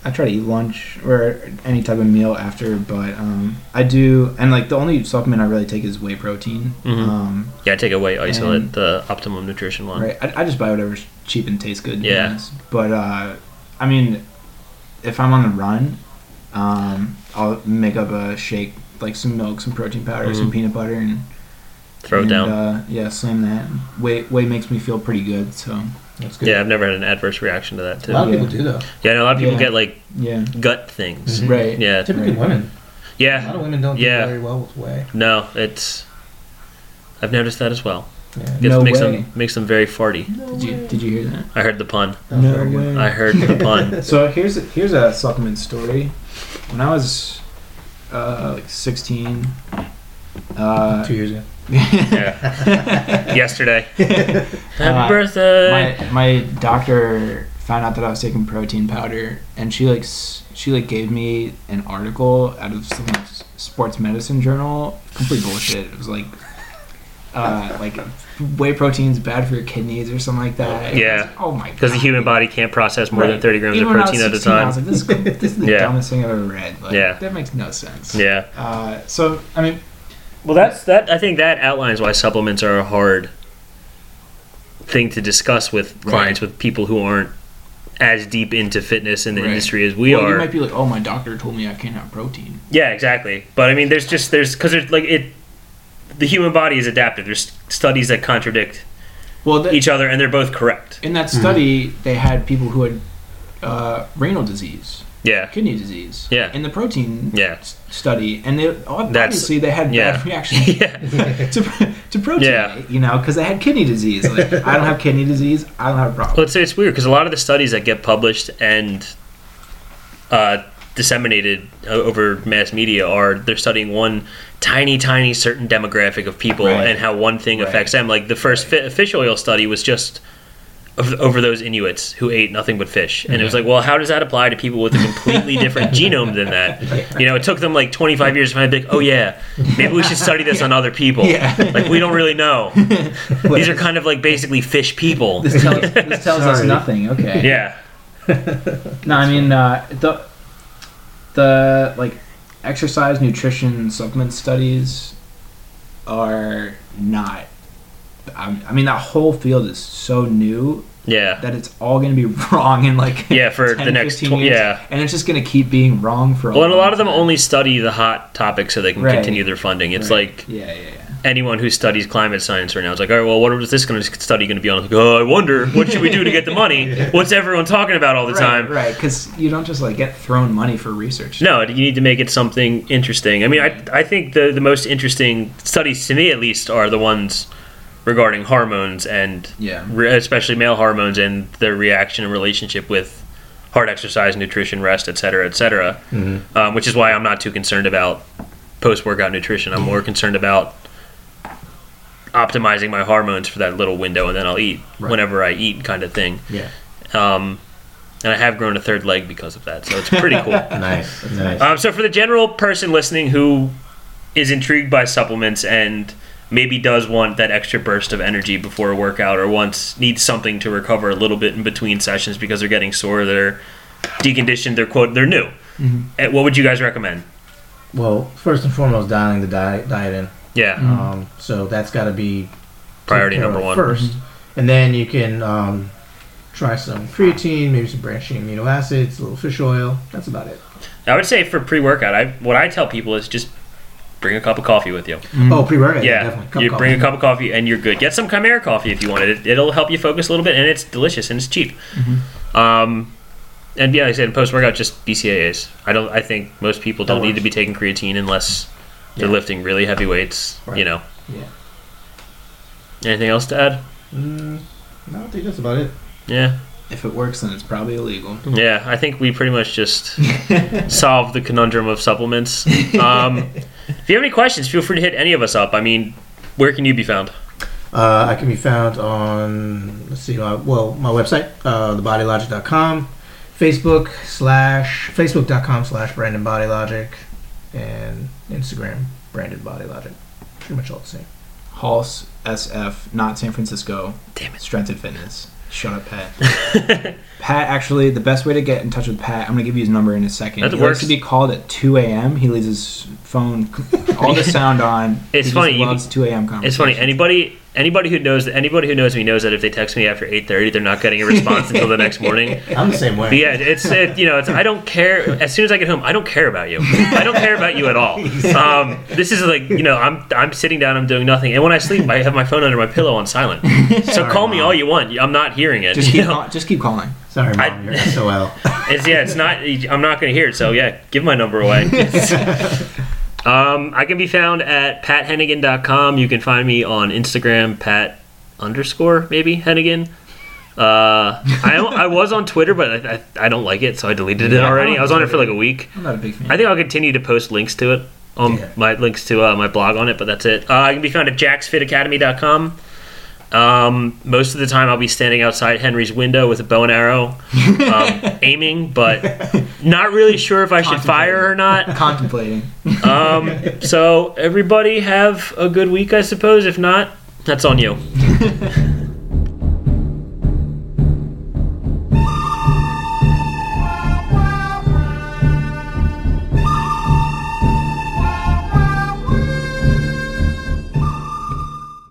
[SPEAKER 2] I try to eat lunch or any type of meal after, but um, I do, and like the only supplement I really take is whey protein.
[SPEAKER 1] Mhm.
[SPEAKER 2] Um,
[SPEAKER 1] Yeah, I take a whey isolate,
[SPEAKER 2] And-
[SPEAKER 1] the optimum nutrition one.
[SPEAKER 2] right, I, I just buy whatever's cheap and tastes good.
[SPEAKER 1] Yeah.
[SPEAKER 2] but uh, I mean, if I'm on the run, um, I'll make up a shake, like some milk, some protein powder, some
[SPEAKER 1] Mhm.
[SPEAKER 2] peanut butter, and
[SPEAKER 1] Throw it
[SPEAKER 2] and,
[SPEAKER 1] down.
[SPEAKER 2] Uh, yeah, slam that. Whey, whey makes me feel pretty good. So
[SPEAKER 3] That's good.
[SPEAKER 1] Yeah, I've never had an adverse reaction to that too.
[SPEAKER 3] A lot of
[SPEAKER 2] Yeah.
[SPEAKER 3] people do though.
[SPEAKER 1] Yeah, I know a lot of people
[SPEAKER 2] Yeah.
[SPEAKER 1] get like
[SPEAKER 2] yeah,
[SPEAKER 1] gut things.
[SPEAKER 3] Mhm.
[SPEAKER 2] right.
[SPEAKER 1] Yeah,
[SPEAKER 3] Typically
[SPEAKER 2] Right.
[SPEAKER 3] women. A
[SPEAKER 1] yeah.
[SPEAKER 3] lot of women don't
[SPEAKER 1] Yeah.
[SPEAKER 3] do very well with whey.
[SPEAKER 1] No, it's. I've noticed that as well.
[SPEAKER 3] Yeah.
[SPEAKER 1] Gets,
[SPEAKER 2] No
[SPEAKER 1] makes
[SPEAKER 2] way.
[SPEAKER 1] them makes them very farty.
[SPEAKER 2] Did you did you hear that?
[SPEAKER 1] I heard the pun.
[SPEAKER 3] That was very good.
[SPEAKER 1] I heard the pun. (laughs)
[SPEAKER 2] So here's a, here's a supplement story. When I was uh, like 16, uh,
[SPEAKER 3] Two years ago. (laughs)
[SPEAKER 1] Yeah. (laughs) Yesterday. (laughs) Happy
[SPEAKER 2] Uh,
[SPEAKER 1] birthday.
[SPEAKER 2] my my doctor found out that I was taking protein powder, and she like she like gave me an article out of some like, sports medicine journal. Complete bullshit. It was like. Uh, like whey protein's bad for your kidneys or something like that.
[SPEAKER 1] Yeah.
[SPEAKER 2] Was like, oh my god.
[SPEAKER 1] Because the human body can't process more than 30 grams
[SPEAKER 2] Even
[SPEAKER 1] of
[SPEAKER 2] when I was
[SPEAKER 1] protein at a
[SPEAKER 2] 16, I was
[SPEAKER 1] time.
[SPEAKER 2] like, this, is, this is the
[SPEAKER 1] Yeah.
[SPEAKER 2] dumbest thing I've ever read. Like,
[SPEAKER 1] Yeah.
[SPEAKER 2] That makes no sense.
[SPEAKER 1] Yeah.
[SPEAKER 2] Uh, so I mean,
[SPEAKER 1] Well, that's that. I think that outlines why supplements are a hard thing to discuss with
[SPEAKER 2] Right.
[SPEAKER 1] clients, with people who aren't as deep into fitness in the
[SPEAKER 2] Right.
[SPEAKER 1] industry as we are.
[SPEAKER 2] well, you might be like, oh, my doctor told me I can't have protein.
[SPEAKER 1] Yeah, exactly. But I mean, there's just there's because there's like it. The human body is adaptive. There's studies that contradict
[SPEAKER 2] Well, the,
[SPEAKER 1] each other, and they're both correct.
[SPEAKER 2] in that study, they had people who had uh, renal disease,
[SPEAKER 1] Yeah,
[SPEAKER 2] kidney disease.
[SPEAKER 1] Yeah.
[SPEAKER 2] In the protein
[SPEAKER 1] yeah,
[SPEAKER 2] s- study, and they obviously they had
[SPEAKER 1] yeah,
[SPEAKER 2] bad reaction (laughs) (laughs) to, to protein.
[SPEAKER 1] Yeah.
[SPEAKER 2] You know, because they had kidney disease. Like, I don't have kidney disease. I don't have a problem.
[SPEAKER 1] Well, it's, it's weird because a lot of the studies that get published and uh, disseminated over mass media are they're studying one tiny, tiny certain demographic of people
[SPEAKER 2] Right.
[SPEAKER 1] and how one thing
[SPEAKER 2] Right.
[SPEAKER 1] affects them. Like the first fi- fish oil study was just over those Inuits who ate nothing but fish. And it was like, well, how does that apply to people with a completely different (laughs) genome than that? You know, it took them like 25 years to find like, oh yeah, maybe we should study this on other people.
[SPEAKER 2] Yeah.
[SPEAKER 1] Like we don't really know. (laughs) These are kind of like basically fish people.
[SPEAKER 2] This tells, (laughs) this tells us nothing. Okay.
[SPEAKER 1] Yeah.
[SPEAKER 2] No, I mean uh, the the like exercise nutrition supplement studies are not. I, I mean, that whole field is so new
[SPEAKER 1] Yeah.
[SPEAKER 2] that it's all going to be (laughs) wrong in like
[SPEAKER 1] Yeah, for
[SPEAKER 2] 10,
[SPEAKER 1] the next
[SPEAKER 2] 15
[SPEAKER 1] tw-
[SPEAKER 2] years,
[SPEAKER 1] yeah.
[SPEAKER 2] and it's just going to keep being wrong for. A
[SPEAKER 1] Well, and a lot of them only study the hot topics so they can
[SPEAKER 2] Right.
[SPEAKER 1] continue their funding. It's
[SPEAKER 2] Right.
[SPEAKER 1] like
[SPEAKER 2] yeah, yeah, yeah.
[SPEAKER 1] anyone who studies climate science right now is like, all right, well, what is this going to study going to be on? Like, oh, I wonder, what should we do to get the (laughs) money? What's everyone talking about all the
[SPEAKER 2] right,
[SPEAKER 1] time?
[SPEAKER 2] right? Because you don't just like get thrown money for research.
[SPEAKER 1] No, you need to make it something interesting. I mean, I, I think the, the most interesting studies, to me at least, are the ones regarding hormones and
[SPEAKER 2] Yeah.
[SPEAKER 1] re- especially male hormones and their reaction and relationship with hard exercise, nutrition, rest, et cetera, et cetera.
[SPEAKER 3] Mm-hmm.
[SPEAKER 1] Um, which is why I'm not too concerned about post workout nutrition. I'm more concerned about optimizing my hormones for that little window, and then I'll eat
[SPEAKER 3] Right.
[SPEAKER 1] whenever I eat, kind of thing.
[SPEAKER 3] Yeah.
[SPEAKER 1] Um, and I have grown a third leg because of that, so it's pretty cool. (laughs)
[SPEAKER 3] Nice. nice.
[SPEAKER 1] Um, so for the general person listening who is intrigued by supplements and maybe does want that extra burst of energy before a workout or wants needs something to recover a little bit in between sessions because they're getting sore, they're deconditioned, they're quote, they're new. Eh, What would you guys recommend?
[SPEAKER 3] well, first and foremost, dialing the diet, diet in.
[SPEAKER 1] Yeah,
[SPEAKER 3] Um, so that's got to be
[SPEAKER 1] priority number
[SPEAKER 3] of
[SPEAKER 1] one.
[SPEAKER 3] 1st and then you can um, try some creatine, maybe some branched chain amino acids, a little fish oil. That's about it.
[SPEAKER 1] I would say for pre-workout, I what I tell people is just bring a cup of coffee with you.
[SPEAKER 3] Oh, pre-workout.
[SPEAKER 1] Yeah,
[SPEAKER 3] definitely. Cup
[SPEAKER 1] you
[SPEAKER 3] of
[SPEAKER 1] bring a
[SPEAKER 3] coffee.
[SPEAKER 1] cup of coffee and you're good. Get some Kimera coffee if you want it. It'll help you focus a little bit, and it's delicious and it's cheap.
[SPEAKER 3] Mm-hmm.
[SPEAKER 1] Um, and yeah, like I said, post workout just BCAAs. I don't. I think most people don't
[SPEAKER 3] That
[SPEAKER 1] need to
[SPEAKER 3] works.
[SPEAKER 1] be taking creatine unless they're
[SPEAKER 3] Yeah.
[SPEAKER 1] lifting really heavy weights.
[SPEAKER 3] Right.
[SPEAKER 1] You know.
[SPEAKER 3] Yeah.
[SPEAKER 1] Anything else to add?
[SPEAKER 3] Mm, no, I think that's about it.
[SPEAKER 1] Yeah,
[SPEAKER 2] If it works, then it's probably illegal.
[SPEAKER 1] yeah. I think we pretty much just (laughs) solved the conundrum of supplements. Um, if you have any questions, feel free to hit any of us up. I mean, where can you be found?
[SPEAKER 3] Uh, I can be found on, let's see, uh, well, my website, uh, thebodylogic.com, Facebook slash, facebook.com slash Brandon Body Logic, and Instagram, Brandon Body Logic. Pretty much all the same.
[SPEAKER 2] Halse SF, not San Francisco.
[SPEAKER 1] Damn it.
[SPEAKER 2] Strength and Fitness. Shut up, Pat. (laughs) Pat, actually, the best way to get in touch with Pat, I'm going to give you his number in a second.
[SPEAKER 1] That
[SPEAKER 2] he
[SPEAKER 1] works.
[SPEAKER 2] likes to be called at 2 a.m. He leaves his phone, all the (laughs) sound on.
[SPEAKER 1] It's
[SPEAKER 2] he
[SPEAKER 1] funny,
[SPEAKER 2] Just
[SPEAKER 1] you-
[SPEAKER 2] loves 2 a.m.
[SPEAKER 1] It's funny. Anybody anybody who knows anybody who knows me knows that if they text me after eight thirty, they're not getting a response until the next morning. (laughs)
[SPEAKER 3] I'm the same way.
[SPEAKER 1] But yeah, it's it, you know, it's I don't care. As soon as I get home, I don't care about you. I don't care about you at all. (laughs) Um, this is like you know, I'm I'm sitting down, I'm doing nothing, and when I sleep, I have my phone under my pillow on silent. (laughs) So
[SPEAKER 3] Sorry,
[SPEAKER 1] call me
[SPEAKER 3] Mom.
[SPEAKER 1] all you want. I'm not hearing it.
[SPEAKER 2] Just
[SPEAKER 1] you
[SPEAKER 2] keep,
[SPEAKER 1] know?
[SPEAKER 2] call- just keep calling.
[SPEAKER 3] Sorry,
[SPEAKER 1] I-
[SPEAKER 3] you're SOL.
[SPEAKER 1] It's yeah, it's not. I'm not going to hear it. So yeah, give my number away. Um, I can be found at pathennigan.com. You can find me on Instagram, pat underscore maybe Hennigan. Uh, I I was on Twitter, but I, I, I don't like it, so I deleted it
[SPEAKER 2] Yeah, I
[SPEAKER 1] already.
[SPEAKER 2] don't
[SPEAKER 1] I was on it for like a week.
[SPEAKER 2] I'm not a big fan.
[SPEAKER 1] I think I'll continue to post links to it on
[SPEAKER 3] Yeah.
[SPEAKER 1] my links to uh, my blog on it, but that's it. Uh, I can be found at jacksfitacademy.com. Um, most of the time, I'll be standing outside Henry's window with a bow and arrow, um, (laughs) aiming, but not really sure if I should fire or not.
[SPEAKER 2] Contemplating.
[SPEAKER 1] Um, so, everybody have a good week, I suppose. If not, that's on you. (laughs)